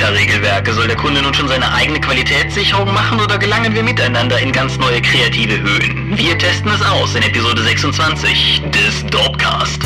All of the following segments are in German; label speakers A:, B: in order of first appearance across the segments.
A: Beta-Regelwerke. Soll der Kunde nun schon seine eigene Qualitätssicherung machen oder gelangen wir miteinander in ganz neue kreative Höhen? Wir testen es aus in Episode 26 des Dopecast.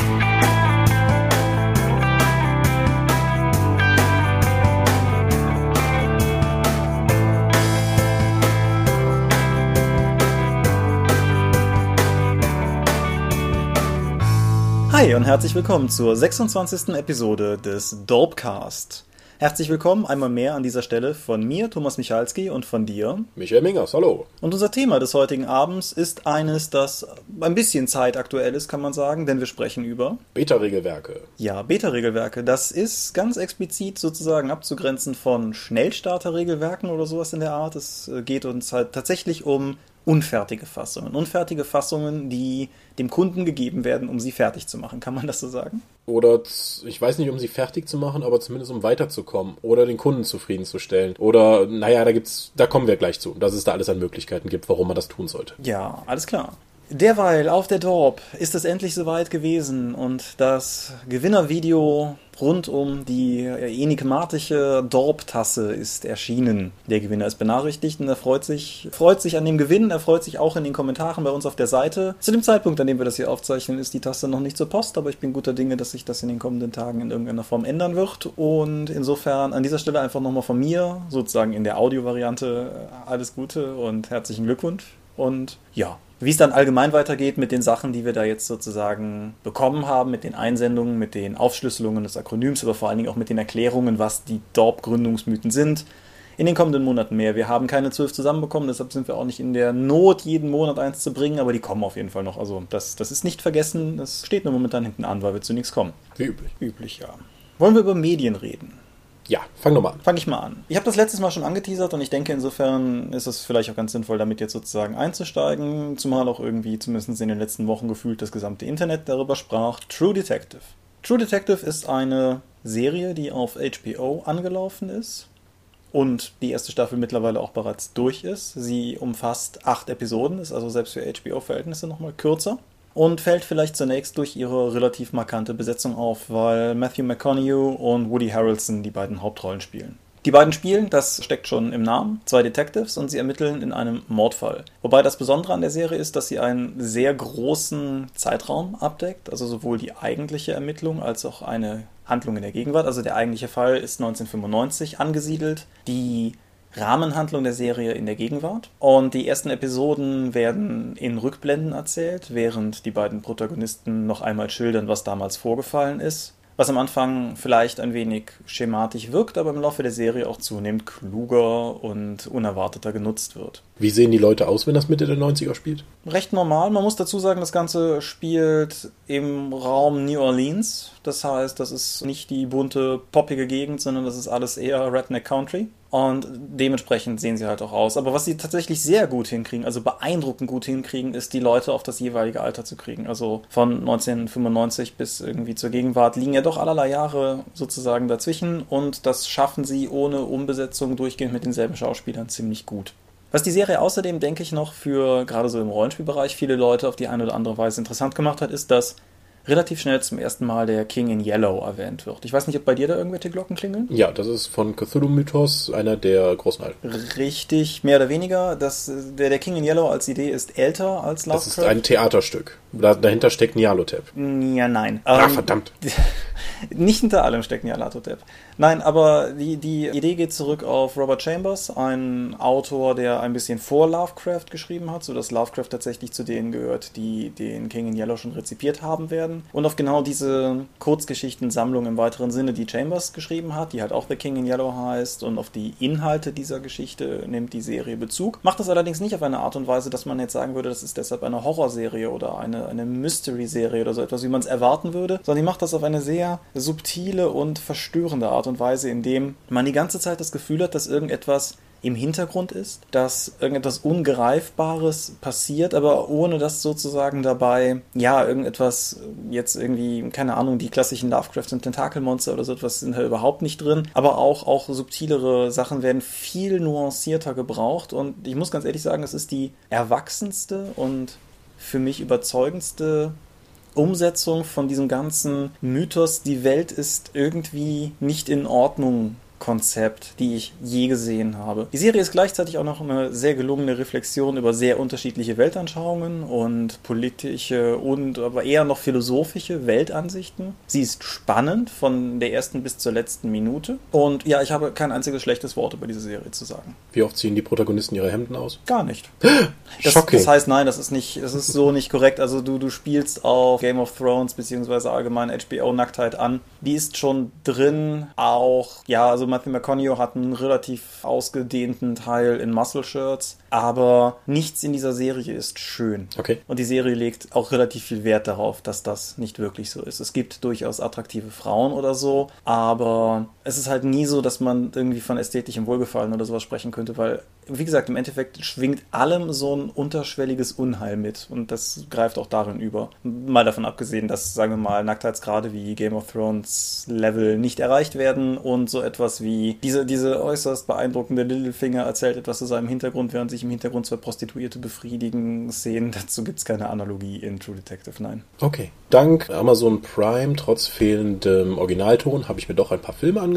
B: Hi und herzlich willkommen zur 26. Episode des Dopecast. Herzlich willkommen einmal mehr an dieser Stelle von mir, Thomas Michalski, und von dir.
C: Michael Mingers, hallo.
B: Und unser Thema des heutigen Abends ist eines, das ein bisschen zeitaktuell ist, kann man sagen, denn wir sprechen über
C: Beta-Regelwerke.
B: Ja, Beta-Regelwerke. Das ist ganz explizit sozusagen abzugrenzen von Schnellstarter-Regelwerken oder sowas in der Art. Es äh, geht uns halt tatsächlich um unfertige Fassungen. Unfertige Fassungen, die dem Kunden gegeben werden, um sie fertig zu machen. Kann man das so sagen?
C: Oder ich weiß nicht, um sie fertig zu machen, aber zumindest um weiterzukommen oder den Kunden zufriedenzustellen. Oder naja, da gibt's, da kommen wir gleich zu, dass es da alles an Möglichkeiten gibt, warum man das tun sollte.
B: Ja, alles klar. Derweil auf der Dorp ist es endlich soweit gewesen und das Gewinnervideo rund um die enigmatische Dorp-Tasse ist erschienen. Der Gewinner ist benachrichtigt und er freut sich, freut sich an dem Gewinn, er freut sich auch in den Kommentaren bei uns auf der Seite. Zu dem Zeitpunkt, an dem wir das hier aufzeichnen, ist die Tasse noch nicht zur Post, aber ich bin guter Dinge, dass sich das in den kommenden Tagen in irgendeiner Form ändern wird. Und insofern an dieser Stelle einfach nochmal von mir, sozusagen in der Audiovariante, alles Gute und herzlichen Glückwunsch. Und ja, wie es dann allgemein weitergeht mit den Sachen, die wir da jetzt sozusagen bekommen haben, mit den Einsendungen, mit den Aufschlüsselungen des Akronyms, aber vor allen Dingen auch mit den Erklärungen, was die DORP-Gründungsmythen sind. In den kommenden Monaten mehr. Wir haben keine zwölf zusammenbekommen, deshalb sind wir auch nicht in der Not, jeden Monat eins zu bringen, aber die kommen auf jeden Fall noch. Also das, das ist nicht vergessen, das steht nur momentan hinten an, weil wir zunächst kommen.
C: Wie üblich.
B: Üblich, ja. Wollen wir über Medien reden?
C: Ja, fang doch mal an.
B: Fange ich mal an. Ich habe das letztes Mal schon angeteasert und ich denke, insofern ist es vielleicht auch ganz sinnvoll, damit jetzt sozusagen einzusteigen, zumal auch irgendwie zumindest in den letzten Wochen gefühlt das gesamte Internet darüber sprach. True Detective. True Detective ist eine Serie, die auf HBO angelaufen ist und die erste Staffel mittlerweile auch bereits durch ist. Sie umfasst acht Episoden, ist also selbst für HBO-Verhältnisse nochmal kürzer und fällt vielleicht zunächst durch ihre relativ markante Besetzung auf, weil Matthew McConaughey und Woody Harrelson die beiden Hauptrollen spielen. Die beiden spielen, das steckt schon im Namen, zwei Detectives und sie ermitteln in einem Mordfall. Wobei das Besondere an der Serie ist, dass sie einen sehr großen Zeitraum abdeckt, also sowohl die eigentliche Ermittlung als auch eine Handlung in der Gegenwart. Also der eigentliche Fall ist 1995 angesiedelt. Die Rahmenhandlung der Serie in der Gegenwart. Und die ersten Episoden werden in Rückblenden erzählt, während die beiden Protagonisten noch einmal schildern, was damals vorgefallen ist. Was am Anfang vielleicht ein wenig schematisch wirkt, aber im Laufe der Serie auch zunehmend kluger und unerwarteter genutzt wird.
C: Wie sehen die Leute aus, wenn das Mitte der 90er spielt?
B: Recht normal. Man muss dazu sagen, das Ganze spielt im Raum New Orleans. Das heißt, das ist nicht die bunte, poppige Gegend, sondern das ist alles eher Redneck Country. Und dementsprechend sehen sie halt auch aus. Aber was sie tatsächlich sehr gut hinkriegen, also beeindruckend gut hinkriegen, ist die Leute auf das jeweilige Alter zu kriegen. Also von 1995 bis irgendwie zur Gegenwart liegen ja doch allerlei Jahre sozusagen dazwischen und das schaffen sie ohne Umbesetzung durchgehend mit denselben Schauspielern ziemlich gut. Was die Serie außerdem, denke ich, noch für gerade so im Rollenspielbereich viele Leute auf die eine oder andere Weise interessant gemacht hat, ist, dass relativ schnell zum ersten Mal der King in Yellow erwähnt wird. Ich weiß nicht, ob bei dir da irgendwelche Glocken klingeln?
C: Ja, das ist von Cthulhu-Mythos einer der großen Alten.
B: Richtig, mehr oder weniger. Das, der, der King in Yellow als Idee ist älter als Lovecraft.
C: Das ist ein Theaterstück. Da, dahinter steckt Nyarlathotep.
B: Ja, nein.
C: Ach, ähm, verdammt.
B: Nicht hinter allem steckt Nyarlathotep. Nein, aber die, die Idee geht zurück auf Robert Chambers, ein Autor, der ein bisschen vor Lovecraft geschrieben hat, sodass Lovecraft tatsächlich zu denen gehört, die den King in Yellow schon rezipiert haben werden. Und auf genau diese Kurzgeschichtensammlung im weiteren Sinne, die Chambers geschrieben hat, die halt auch The King in Yellow heißt, und auf die Inhalte dieser Geschichte nimmt die Serie Bezug. Macht das allerdings nicht auf eine Art und Weise, dass man jetzt sagen würde, das ist deshalb eine Horrorserie oder eine, eine Mystery-Serie oder so etwas, wie man es erwarten würde, sondern die macht das auf eine sehr subtile und verstörende Art und Weise, in dem man die ganze Zeit das Gefühl hat, dass irgendetwas im Hintergrund ist, dass irgendetwas Ungreifbares passiert, aber ohne dass sozusagen dabei, ja, irgendetwas jetzt irgendwie, keine Ahnung, die klassischen Lovecrafts und Tentakelmonster oder so etwas sind halt überhaupt nicht drin, aber auch, auch subtilere Sachen werden viel nuancierter gebraucht. Und ich muss ganz ehrlich sagen, es ist die erwachsenste und für mich überzeugendste Umsetzung von diesem ganzen Mythos, die Welt ist irgendwie nicht in Ordnung Konzept, die ich je gesehen habe. Die Serie ist gleichzeitig auch noch eine sehr gelungene Reflexion über sehr unterschiedliche Weltanschauungen und politische und aber eher noch philosophische Weltansichten. Sie ist spannend von der ersten bis zur letzten Minute und ja, ich habe kein einziges schlechtes Wort über diese Serie zu sagen.
C: Wie oft ziehen die Protagonisten ihre Hemden aus?
B: Gar nicht. Das, das heißt, nein, das ist nicht, das ist so nicht korrekt. Also du, du spielst auf Game of Thrones beziehungsweise allgemein HBO Nacktheit an. Die ist schon drin, auch, ja, also Matthew McConaughey hat einen relativ ausgedehnten Teil in Muscle Shirts, aber nichts in dieser Serie ist schön.
C: Okay.
B: Und die Serie legt auch relativ viel Wert darauf, dass das nicht wirklich so ist. Es gibt durchaus attraktive Frauen oder so, aber es ist halt nie so, dass man irgendwie von ästhetischem Wohlgefallen oder sowas sprechen könnte, weil wie gesagt, im Endeffekt schwingt allem so ein unterschwelliges Unheil mit und das greift auch darin über. Mal davon abgesehen, dass, sagen wir mal, Nacktheitsgrade wie Game of Thrones Level nicht erreicht werden und so etwas wie diese, diese äußerst beeindruckende Littlefinger erzählt etwas zu seinem Hintergrund, während sich im Hintergrund zwei Prostituierte befriedigen Szenen. Dazu gibt es keine Analogie in True Detective, nein.
C: Okay. Dank Amazon Prime, trotz fehlendem Originalton, habe ich mir doch ein paar Filme angeschaut.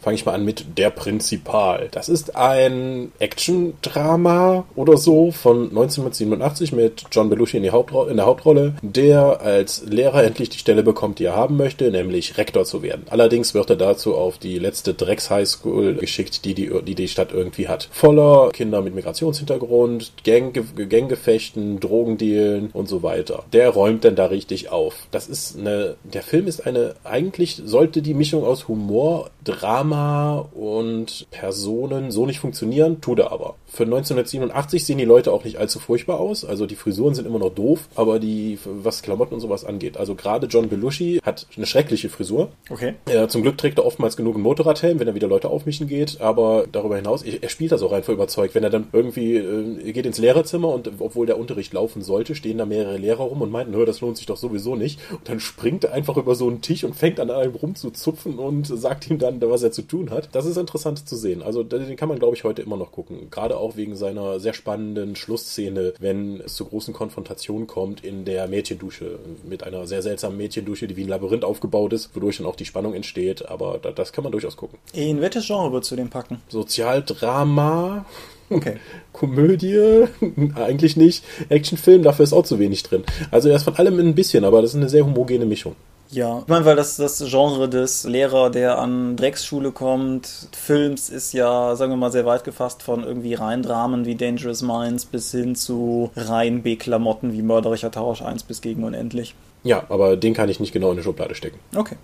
C: Fange ich mal an mit Der Prinzipal. Das ist ein Action-Drama oder so von 1987 mit John Belushi in, in, der Hauptrolle, der als Lehrer endlich die Stelle bekommt, die er haben möchte, nämlich Rektor zu werden. Allerdings wird er dazu auf die letzte Drecks-Highschool geschickt, die die, die die Stadt irgendwie hat. Voller Kinder mit Migrationshintergrund, Gang, Ganggefechten, Drogendealen und so weiter. Der räumt denn da richtig auf. Das ist eine, der Film ist eine, eigentlich sollte die Mischung aus Humor, Drama und Personen so nicht funktionieren, tut er aber. Für 1987 sehen die Leute auch nicht allzu furchtbar aus, also die Frisuren sind immer noch doof, aber die, was Klamotten und sowas angeht, also gerade John Belushi hat eine schreckliche Frisur.
B: Okay.
C: Er, zum Glück trägt er oftmals genug einen Motorradhelm, wenn er wieder Leute aufmischen geht, aber darüber hinaus, er spielt das auch einfach überzeugt, wenn er dann irgendwie, äh, geht ins Lehrerzimmer und obwohl der Unterricht laufen sollte, stehen da mehrere Lehrer rum und meinten, das lohnt sich doch sowieso nicht. Und dann springt er einfach über so einen Tisch und fängt an einem rumzuzupfen und sagt ihm dann, was er zu tun hat. Das ist interessant zu sehen. Also den kann man, glaube ich, heute immer noch gucken. Gerade auch wegen seiner sehr spannenden Schlussszene, wenn es zu großen Konfrontationen kommt in der Mädchendusche. Mit einer sehr seltsamen Mädchendusche, die wie ein Labyrinth aufgebaut ist, wodurch dann auch die Spannung entsteht. Aber das kann man durchaus gucken.
B: In welches Genre würdest du den packen?
C: Sozialdrama.
B: Okay.
C: Komödie, eigentlich nicht. Actionfilm, dafür ist auch zu wenig drin. Also er ist von allem ein bisschen, aber das ist eine sehr homogene Mischung.
B: Ja, ich meine, weil das, das Genre des Lehrer, der an Drecksschule kommt, Films ist ja, sagen wir mal, sehr weit gefasst von irgendwie rein Dramen wie Dangerous Minds bis hin zu rein B-Klamotten wie Mörderischer Tausch 1 bis gegen unendlich.
C: Ja, aber den kann ich nicht genau in eine Schublade stecken.
B: Okay.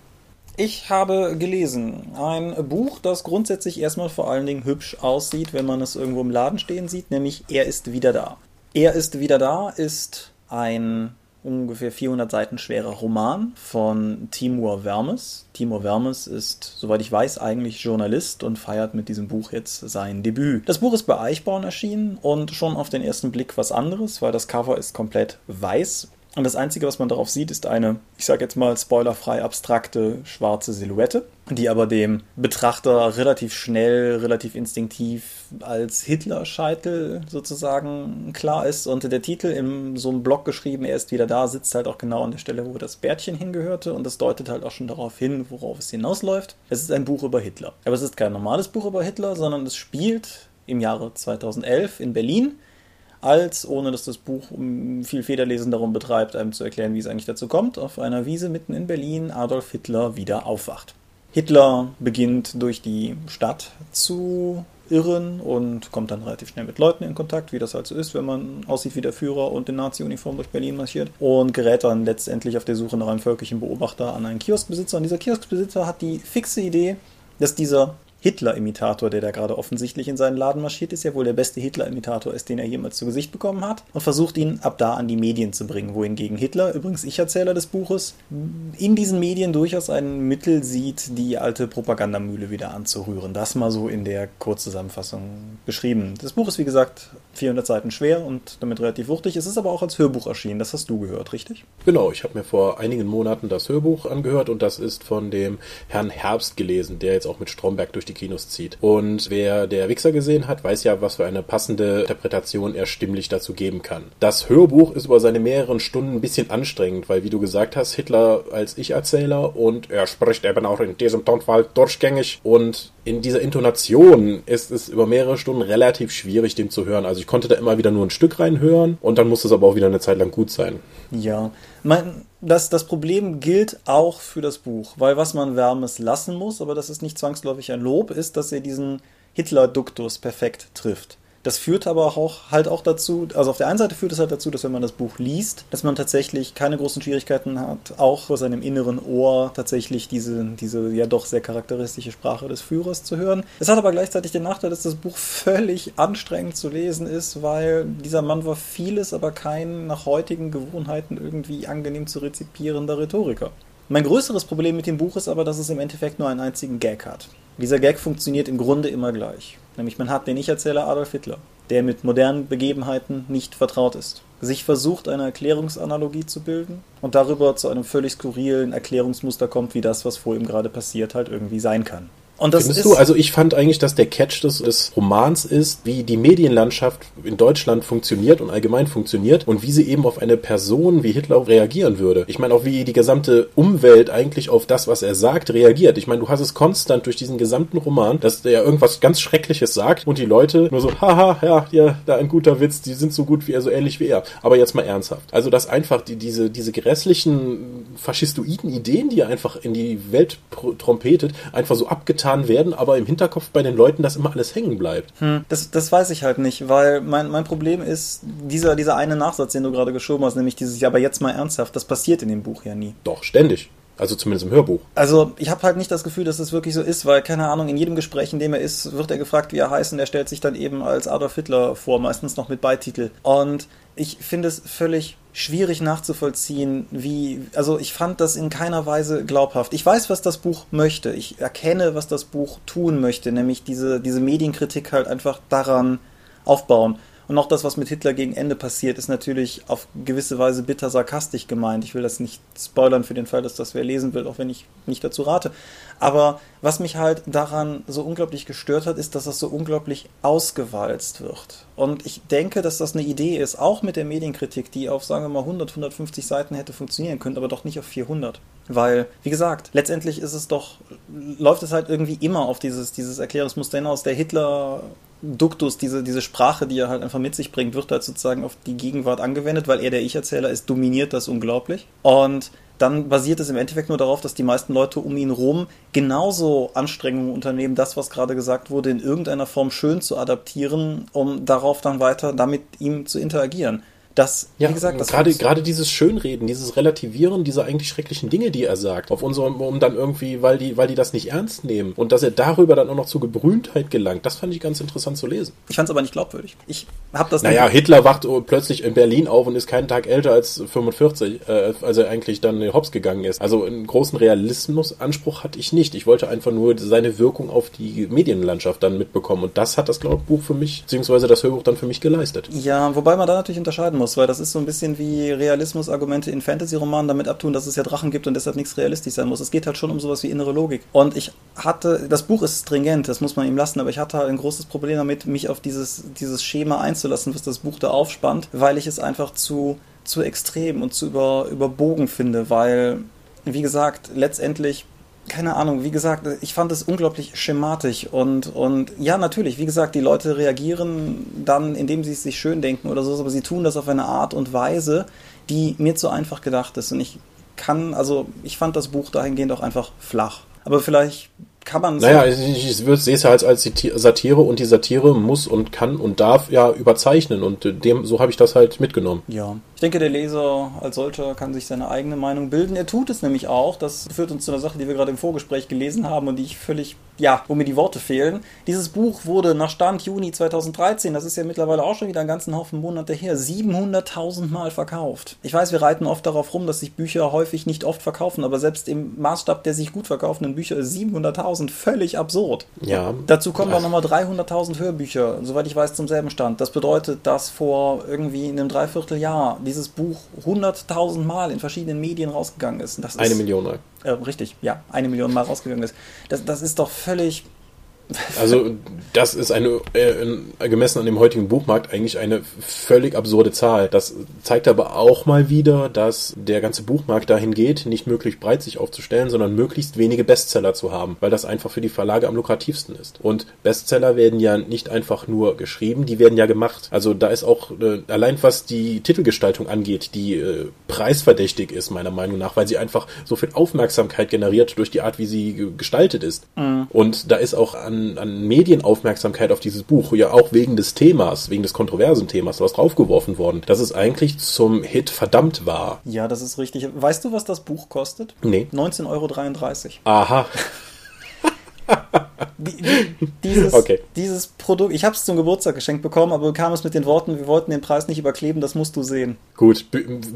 B: Ich habe gelesen ein Buch, das grundsätzlich erstmal vor allen Dingen hübsch aussieht, wenn man es irgendwo im Laden stehen sieht, nämlich Er ist wieder da. Er ist wieder da ist ein ungefähr 400 Seiten schwerer Roman von Timur Vermes. Timur Vermes ist, soweit ich weiß, eigentlich Journalist und feiert mit diesem Buch jetzt sein Debüt. Das Buch ist bei Eichborn erschienen und schon auf den ersten Blick was anderes, weil das Cover ist komplett weiß und das Einzige, was man darauf sieht, ist eine, ich sage jetzt mal spoilerfrei abstrakte schwarze Silhouette, die aber dem Betrachter relativ schnell, relativ instinktiv als Hitler-Scheitel sozusagen klar ist. Und der Titel in so einem Blog geschrieben, er ist wieder da, sitzt halt auch genau an der Stelle, wo das Bärtchen hingehörte. Und das deutet halt auch schon darauf hin, worauf es hinausläuft. Es ist ein Buch über Hitler. Aber es ist kein normales Buch über Hitler, sondern es spielt im Jahre 2011 in Berlin als, ohne dass das Buch viel Federlesen darum betreibt, einem zu erklären, wie es eigentlich dazu kommt, auf einer Wiese mitten in Berlin Adolf Hitler wieder aufwacht. Hitler beginnt durch die Stadt zu irren und kommt dann relativ schnell mit Leuten in Kontakt, wie das halt so ist, wenn man aussieht wie der Führer und in Nazi-Uniform durch Berlin marschiert und gerät dann letztendlich auf der Suche nach einem völkischen Beobachter an einen Kioskbesitzer und dieser Kioskbesitzer hat die fixe Idee, dass dieser Hitler-Imitator, der da gerade offensichtlich in seinen Laden marschiert, ist ja wohl der beste Hitler-Imitator ist, den er jemals zu Gesicht bekommen hat und versucht ihn ab da an die Medien zu bringen, wohingegen Hitler, übrigens Ich-Erzähler des Buches, in diesen Medien durchaus ein Mittel sieht, die alte Propagandamühle wieder anzurühren. Das mal so in der Kurzzusammenfassung beschrieben. Das Buch ist wie gesagt 400 Seiten schwer und damit relativ wuchtig. Es ist aber auch als Hörbuch erschienen, das hast du gehört, richtig?
C: Genau, ich habe mir vor einigen Monaten das Hörbuch angehört und das ist von dem Herrn Herbst gelesen, der jetzt auch mit Stromberg durch die Kinos zieht. Und wer der Wichser gesehen hat, weiß ja, was für eine passende Interpretation er stimmlich dazu geben kann. Das Hörbuch ist über seine mehreren Stunden ein bisschen anstrengend, weil, wie du gesagt hast, Hitler als Ich-Erzähler und er spricht eben auch in diesem Tonfall durchgängig und in dieser Intonation ist es über mehrere Stunden relativ schwierig, dem zu hören. Also ich konnte da immer wieder nur ein Stück reinhören und dann musste es aber auch wieder eine Zeit lang gut sein.
B: Ja, mein, das, das Problem gilt auch für das Buch, weil was man Wärmes lassen muss, aber das ist nicht zwangsläufig ein Lob, ist, dass er diesen Hitler-Duktus perfekt trifft. Das führt aber auch halt auch dazu, also auf der einen Seite führt es halt dazu, dass wenn man das Buch liest, dass man tatsächlich keine großen Schwierigkeiten hat, auch vor seinem inneren Ohr tatsächlich diese, diese ja doch sehr charakteristische Sprache des Führers zu hören. Es hat aber gleichzeitig den Nachteil, dass das Buch völlig anstrengend zu lesen ist, weil dieser Mann war vieles, aber kein nach heutigen Gewohnheiten irgendwie angenehm zu rezipierender Rhetoriker. Mein größeres Problem mit dem Buch ist aber, dass es im Endeffekt nur einen einzigen Gag hat. Dieser Gag funktioniert im Grunde immer gleich. Nämlich man hat den Ich-Erzähler Adolf Hitler, der mit modernen Begebenheiten nicht vertraut ist, sich versucht, eine Erklärungsanalogie zu bilden und darüber zu einem völlig skurrilen Erklärungsmuster kommt, wie das, was vor ihm gerade passiert, halt irgendwie sein kann.
C: Und das Findest ist, du? Also ich fand eigentlich, dass der Catch des, des, Romans ist, wie die Medienlandschaft in Deutschland funktioniert und allgemein funktioniert und wie sie eben auf eine Person wie Hitler reagieren würde. Ich meine auch, wie die gesamte Umwelt eigentlich auf das, was er sagt, reagiert. Ich meine, du hast es konstant durch diesen gesamten Roman, dass der irgendwas ganz Schreckliches sagt und die Leute nur so, haha, ja, ja, da ein guter Witz, die sind so gut wie er, so ähnlich wie er. Aber jetzt mal ernsthaft. Also, dass einfach die, diese, diese grässlichen faschistoiden Ideen, die er einfach in die Welt trompetet, einfach so abgetan getan werden, aber im Hinterkopf bei den Leuten das immer alles hängen bleibt.
B: Hm, das, das weiß ich halt nicht, weil mein, mein Problem ist dieser, dieser eine Nachsatz, den du gerade geschoben hast, nämlich dieses, ja, aber jetzt mal ernsthaft, das passiert in dem Buch ja nie.
C: Doch, ständig. Also zumindest im Hörbuch.
B: Also ich habe halt nicht das Gefühl, dass das wirklich so ist, weil keine Ahnung, in jedem Gespräch, in dem er ist, wird er gefragt, wie er heißt und er stellt sich dann eben als Adolf Hitler vor, meistens noch mit Beititel. Und ich finde es völlig schwierig nachzuvollziehen, wie, also ich fand das in keiner Weise glaubhaft. Ich weiß, was das Buch möchte. Ich erkenne, was das Buch tun möchte, nämlich diese, diese Medienkritik halt einfach daran aufbauen. Und auch das, was mit Hitler gegen Ende passiert, ist natürlich auf gewisse Weise bitter sarkastisch gemeint. Ich will das nicht spoilern für den Fall, dass das wer lesen will, auch wenn ich nicht dazu rate. Aber was mich halt daran so unglaublich gestört hat, ist, dass das so unglaublich ausgewalzt wird. Und ich denke, dass das eine Idee ist, auch mit der Medienkritik, die auf, sagen wir mal, 100, 150 Seiten hätte funktionieren können, aber doch nicht auf 400. Weil, wie gesagt, letztendlich ist es doch, läuft es halt irgendwie immer auf dieses, dieses Erklärungsmuster hinaus. Der Hitler Duktus, diese, diese Sprache, die er halt einfach mit sich bringt, wird halt sozusagen auf die Gegenwart angewendet, weil er der Ich-Erzähler ist, dominiert das unglaublich. Und dann basiert es im Endeffekt nur darauf, dass die meisten Leute um ihn rum genauso Anstrengungen unternehmen, das, was gerade gesagt wurde, in irgendeiner Form schön zu adaptieren, um darauf dann weiter damit ihm zu interagieren. Das,
C: ja, wie gesagt, das gerade, gerade dieses Schönreden, dieses Relativieren dieser eigentlich schrecklichen Dinge, die er sagt, auf unserem, um dann irgendwie, weil die, weil die das nicht ernst nehmen und dass er darüber dann auch noch zur Gebrühntheit gelangt, das fand ich ganz interessant zu lesen.
B: Ich fand es aber nicht glaubwürdig. Ich habe das.
C: Naja, Hitler wacht plötzlich in Berlin auf und ist keinen Tag älter als 45, äh, als er eigentlich dann in Hops gegangen ist. Also einen großen Realismusanspruch hatte ich nicht. Ich wollte einfach nur seine Wirkung auf die Medienlandschaft dann mitbekommen und das hat das Buch für mich, beziehungsweise das Hörbuch dann für mich geleistet.
B: Ja, wobei man da natürlich unterscheiden muss muss, weil das ist so ein bisschen wie Realismus-Argumente in Fantasy-Romanen damit abtun, dass es ja Drachen gibt und deshalb nichts realistisch sein muss. Es geht halt schon um sowas wie innere Logik. Und ich hatte, das Buch ist stringent, das muss man ihm lassen, aber ich hatte halt ein großes Problem damit, mich auf dieses, dieses Schema einzulassen, was das Buch da aufspannt, weil ich es einfach zu, zu extrem und zu über, überbogen finde, weil, wie gesagt, letztendlich keine Ahnung, wie gesagt, ich fand es unglaublich schematisch und, und ja, natürlich, wie gesagt, die Leute reagieren dann, indem sie es sich schön denken oder so, aber sie tun das auf eine Art und Weise, die mir zu einfach gedacht ist und ich kann, also ich fand das Buch dahingehend auch einfach flach. Aber vielleicht kann man
C: Naja, ich, ich, ich sehe es ja als, als Satire und die Satire muss und kann und darf ja überzeichnen und dem, so habe ich das halt mitgenommen.
B: Ja. Ich denke, der Leser als solcher kann sich seine eigene Meinung bilden. Er tut es nämlich auch. Das führt uns zu einer Sache, die wir gerade im Vorgespräch gelesen haben und die ich völlig, ja, wo mir die Worte fehlen. Dieses Buch wurde nach Stand Juni 2013, das ist ja mittlerweile auch schon wieder einen ganzen Haufen Monate her, 700.000 Mal verkauft. Ich weiß, wir reiten oft darauf rum, dass sich Bücher häufig nicht oft verkaufen, aber selbst im Maßstab der sich gut verkaufenden Bücher ist 700.000 völlig absurd.
C: Ja.
B: Dazu kommen dann nochmal 300.000 Hörbücher, soweit ich weiß, zum selben Stand. Das bedeutet, dass vor irgendwie einem Dreivierteljahr dieses Buch 100.000 Mal in verschiedenen Medien rausgegangen ist.
C: eine Million Mal.
B: Äh, richtig, ja, eine Million Mal rausgegangen ist. Das, das ist doch völlig
C: Also das ist eine, äh, gemessen an dem heutigen Buchmarkt, eigentlich eine völlig absurde Zahl. Das zeigt aber auch mal wieder, dass der ganze Buchmarkt dahin geht, nicht möglichst breit sich aufzustellen, sondern möglichst wenige Bestseller zu haben, weil das einfach für die Verlage am lukrativsten ist. Und Bestseller werden ja nicht einfach nur geschrieben, die werden ja gemacht. Also da ist auch, äh, allein was die Titelgestaltung angeht, die äh, preisverdächtig ist, meiner Meinung nach, weil sie einfach so viel Aufmerksamkeit generiert durch die Art, wie sie gestaltet ist. Mhm. Und da ist auch an, an Medienaufmerksamkeit auf dieses Buch, ja auch wegen des Themas, wegen des kontroversen Themas, was draufgeworfen worden, dass es eigentlich zum Hit verdammt war.
B: Ja, das ist richtig. Weißt du, was das Buch kostet?
C: Nee.
B: 19,33 Euro.
C: Aha.
B: dieses, okay. dieses Produkt, ich habe es zum Geburtstag geschenkt bekommen, aber bekam es mit den Worten, wir wollten den Preis nicht überkleben, das musst du sehen.
C: Gut,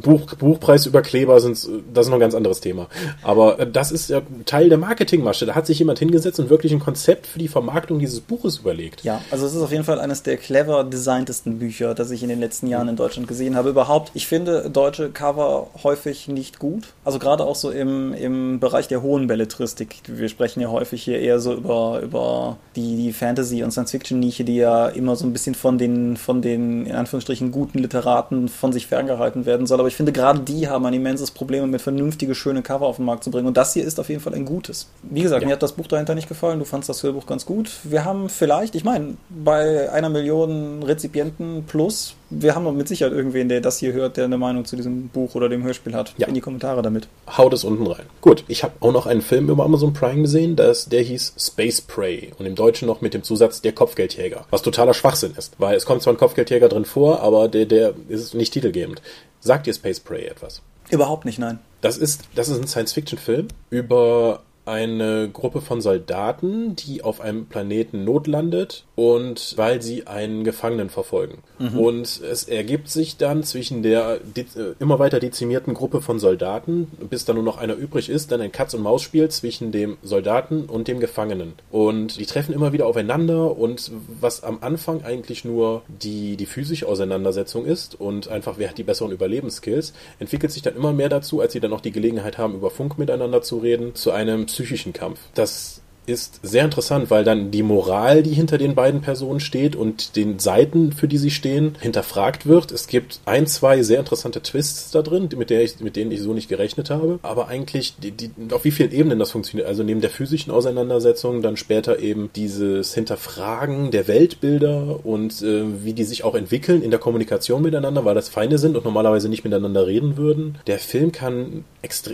C: Buch, Buchpreisüberkleber sind, das ist noch ein ganz anderes Thema. Aber äh, das ist ja Teil der Marketingmasche. Da hat sich jemand hingesetzt und wirklich ein Konzept für die Vermarktung dieses Buches überlegt.
B: Ja, also es ist auf jeden Fall eines der clever designtesten Bücher, das ich in den letzten Jahren in Deutschland gesehen habe. Überhaupt, ich finde deutsche Cover häufig nicht gut. Also gerade auch so im, im Bereich der hohen Belletristik. Wir sprechen ja häufig hier eher so über, über die, die Fantasy- und Science-Fiction-Nische, die ja immer so ein bisschen von den, von den, in Anführungsstrichen, guten Literaten von sich ferngehalten werden soll. Aber ich finde, gerade die haben ein immenses Problem, mit vernünftige, schöne Cover auf den Markt zu bringen. Und das hier ist auf jeden Fall ein gutes. Wie gesagt, ja. mir hat das Buch dahinter nicht gefallen. Du fandst das Hörbuch ganz gut. Wir haben vielleicht, ich meine, bei einer Million Rezipienten plus wir haben mit Sicherheit irgendwen, der das hier hört, der eine Meinung zu diesem Buch oder dem Hörspiel hat. Ja. In die Kommentare damit.
C: Haut es unten rein. Gut, ich habe auch noch einen Film über Amazon Prime gesehen, das, der hieß Space Prey und im Deutschen noch mit dem Zusatz Der Kopfgeldjäger, was totaler Schwachsinn ist, weil es kommt zwar ein Kopfgeldjäger drin vor, aber der, der ist nicht titelgebend. Sagt dir Space Prey etwas?
B: Überhaupt nicht, nein.
C: Das ist, das ist ein Science-Fiction-Film über eine Gruppe von Soldaten, die auf einem Planeten notlandet und weil sie einen Gefangenen verfolgen. Mhm. Und es ergibt sich dann zwischen der äh, immer weiter dezimierten Gruppe von Soldaten, bis da nur noch einer übrig ist, dann ein Katz-und-Maus-Spiel zwischen dem Soldaten und dem Gefangenen. Und die treffen immer wieder aufeinander und was am Anfang eigentlich nur die, die physische Auseinandersetzung ist und einfach wer hat die besseren Überlebensskills, entwickelt sich dann immer mehr dazu, als sie dann auch die Gelegenheit haben, über Funk miteinander zu reden, zu einem psychischen Kampf. Das ist sehr interessant, weil dann die Moral, die hinter den beiden Personen steht und den Seiten, für die sie stehen, hinterfragt wird. Es gibt ein, zwei sehr interessante Twists da drin, mit, der ich, mit denen ich so nicht gerechnet habe. Aber eigentlich, die, die, auf wie vielen Ebenen das funktioniert. Also neben der physischen Auseinandersetzung dann später eben dieses Hinterfragen der Weltbilder und äh, wie die sich auch entwickeln in der Kommunikation miteinander, weil das Feinde sind und normalerweise nicht miteinander reden würden. Der Film kann,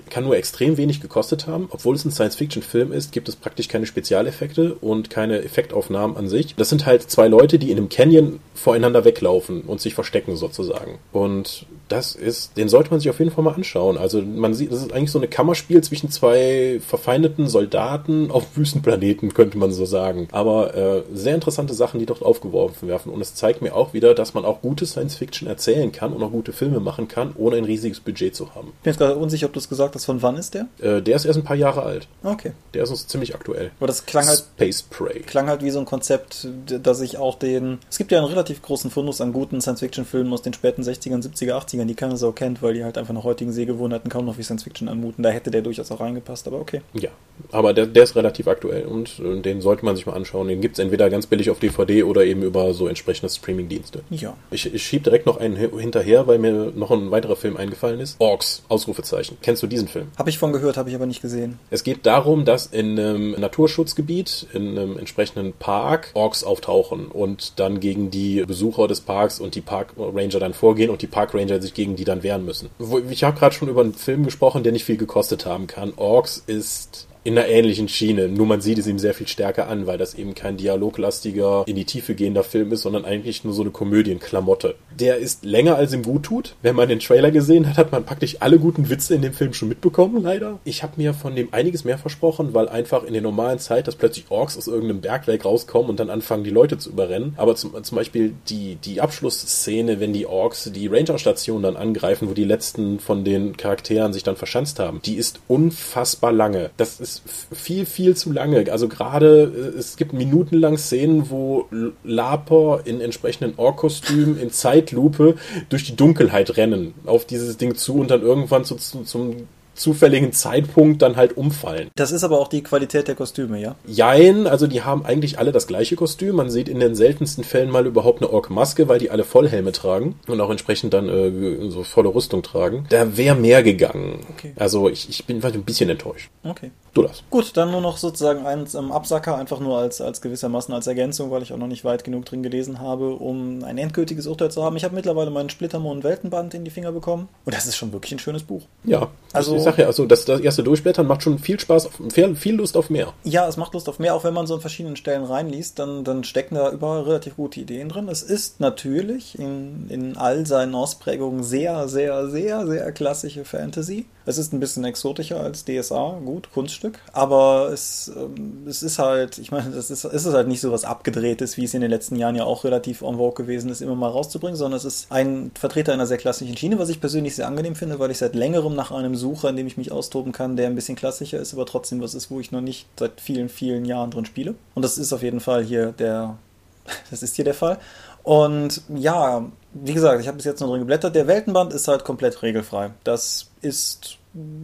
C: kann nur extrem wenig gekostet haben. Obwohl es ein Science-Fiction-Film ist, gibt es praktisch keine keine Spezialeffekte und keine Effektaufnahmen an sich. Das sind halt zwei Leute, die in einem Canyon voreinander weglaufen und sich verstecken sozusagen. Und das ist, den sollte man sich auf jeden Fall mal anschauen. Also man sieht, das ist eigentlich so ein Kammerspiel zwischen zwei verfeindeten Soldaten auf Wüstenplaneten, könnte man so sagen. Aber äh, sehr interessante Sachen, die dort aufgeworfen werden. Und es zeigt mir auch wieder, dass man auch gute Science Fiction erzählen kann und auch gute Filme machen kann, ohne ein riesiges Budget zu haben.
B: Ich bin jetzt gerade unsicher, ob du es gesagt hast, von wann ist der?
C: Äh, der ist erst ein paar Jahre alt.
B: Okay.
C: Der ist uns ziemlich aktuell.
B: Aber das klang halt,
C: Space Prey.
B: klang halt wie so ein Konzept, dass ich auch den. Es gibt ja einen relativ großen Fundus an guten Science-Fiction-Filmen aus den späten 60ern, 70er, 80ern, die keiner so kennt, weil die halt einfach nach heutigen Sehgewohnheiten kaum noch wie Science-Fiction anmuten. Da hätte der durchaus auch reingepasst, aber okay.
C: Ja, aber der, der ist relativ aktuell und, und den sollte man sich mal anschauen. Den gibt es entweder ganz billig auf DVD oder eben über so entsprechende Streaming-Dienste.
B: Ja.
C: Ich, ich schieb direkt noch einen hinterher, weil mir noch ein weiterer Film eingefallen ist. Orks, Ausrufezeichen. Kennst du diesen Film?
B: Habe ich von gehört, habe ich aber nicht gesehen.
C: Es geht darum, dass in einem Naturschutzgebiet, in einem entsprechenden Park, Orks auftauchen und dann gegen die Besucher des Parks und die Parkranger dann vorgehen und die Parkranger sich gegen die dann wehren müssen. Ich habe gerade schon über einen Film gesprochen, der nicht viel gekostet haben kann. Orks ist in einer ähnlichen Schiene. Nur man sieht es ihm sehr viel stärker an, weil das eben kein dialoglastiger, in die Tiefe gehender Film ist, sondern eigentlich nur so eine Komödienklamotte. Der ist länger als ihm gut tut. Wenn man den Trailer gesehen hat, hat man praktisch alle guten Witze in dem Film schon mitbekommen, leider. Ich habe mir von dem einiges mehr versprochen, weil einfach in der normalen Zeit, dass plötzlich Orks aus irgendeinem Bergwerk rauskommen und dann anfangen, die Leute zu überrennen. Aber zum, zum Beispiel die, die Abschlussszene, wenn die Orks die Ranger-Station dann angreifen, wo die letzten von den Charakteren sich dann verschanzt haben, die ist unfassbar lange. Das ist viel, viel zu lange. Also gerade, äh, es gibt minutenlang Szenen, wo Laper in entsprechenden Ork-Kostümen in Zeitlupe durch die Dunkelheit rennen, auf dieses Ding zu und dann irgendwann zu, zu, zum zufälligen Zeitpunkt dann halt umfallen.
B: Das ist aber auch die Qualität der Kostüme, ja?
C: Jein, also die haben eigentlich alle das gleiche Kostüm. Man sieht in den seltensten Fällen mal überhaupt eine Ork-Maske, weil die alle Vollhelme tragen und auch entsprechend dann äh, so volle Rüstung tragen. Da wäre mehr gegangen.
B: Okay.
C: Also ich, ich bin vielleicht ein bisschen enttäuscht.
B: Okay.
C: Du das.
B: Gut, dann nur noch sozusagen eins am Absacker, einfach nur als, als gewissermaßen als Ergänzung, weil ich auch noch nicht weit genug drin gelesen habe, um ein endgültiges Urteil zu haben. Ich habe mittlerweile meinen Splittermond Weltenband in die Finger bekommen. Und das ist schon wirklich ein schönes Buch.
C: Ja,
B: Also-
C: sag ja, also das, das erste Durchblättern macht schon viel Spaß, auf, viel Lust auf mehr.
B: Ja, es macht Lust auf mehr, auch wenn man so an verschiedenen Stellen reinliest, dann, dann stecken da überall relativ gute Ideen drin. Es ist natürlich in, in all seinen Ausprägungen sehr, sehr, sehr, sehr klassische Fantasy. Es ist ein bisschen exotischer als DSA, gut, Kunststück, aber es, ähm, es ist halt, ich meine, es ist, es ist halt nicht so was Abgedrehtes, wie es in den letzten Jahren ja auch relativ en vogue gewesen ist, immer mal rauszubringen, sondern es ist ein Vertreter einer sehr klassischen Schiene, was ich persönlich sehr angenehm finde, weil ich seit längerem nach einem suche, an dem ich mich austoben kann, der ein bisschen klassischer ist, aber trotzdem was ist, wo ich noch nicht seit vielen, vielen Jahren drin spiele. Und das ist auf jeden Fall hier der, das ist hier der Fall. Und ja, wie gesagt, ich habe bis jetzt nur drin geblättert. Der Weltenband ist halt komplett regelfrei. Das ist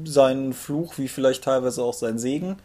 B: sein Fluch, wie vielleicht teilweise auch sein Segen.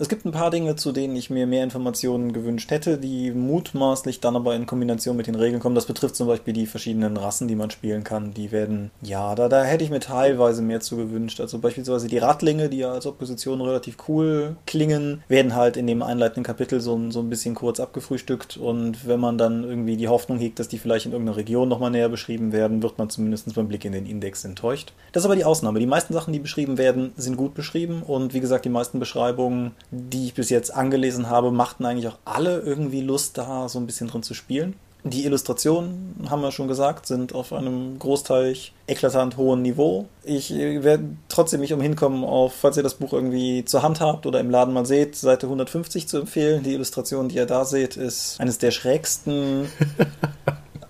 B: Es gibt ein paar Dinge, zu denen ich mir mehr Informationen gewünscht hätte, die mutmaßlich dann aber in Kombination mit den Regeln kommen. Das betrifft zum Beispiel die verschiedenen Rassen, die man spielen kann. Die werden, ja, da, da hätte ich mir teilweise mehr zu gewünscht. Also beispielsweise die Radlinge, die ja als Opposition relativ cool klingen, werden halt in dem einleitenden Kapitel so, so ein bisschen kurz abgefrühstückt. Und wenn man dann irgendwie die Hoffnung hegt, dass die vielleicht in irgendeiner Region nochmal näher beschrieben werden, wird man zumindest beim Blick in den Index enttäuscht. Das ist aber die Ausnahme. Die meisten Sachen, die beschrieben werden, sind gut beschrieben. Und wie gesagt, die meisten Beschreibungen, die ich bis jetzt angelesen habe, machten eigentlich auch alle irgendwie Lust, da so ein bisschen drin zu spielen. Die Illustrationen, haben wir schon gesagt, sind auf einem Großteil eklatant hohen Niveau. Ich äh, werde trotzdem nicht umhin kommen, auf, falls ihr das Buch irgendwie zur Hand habt oder im Laden mal seht, Seite 150 zu empfehlen. Die Illustration, die ihr da seht, ist eines der schrägsten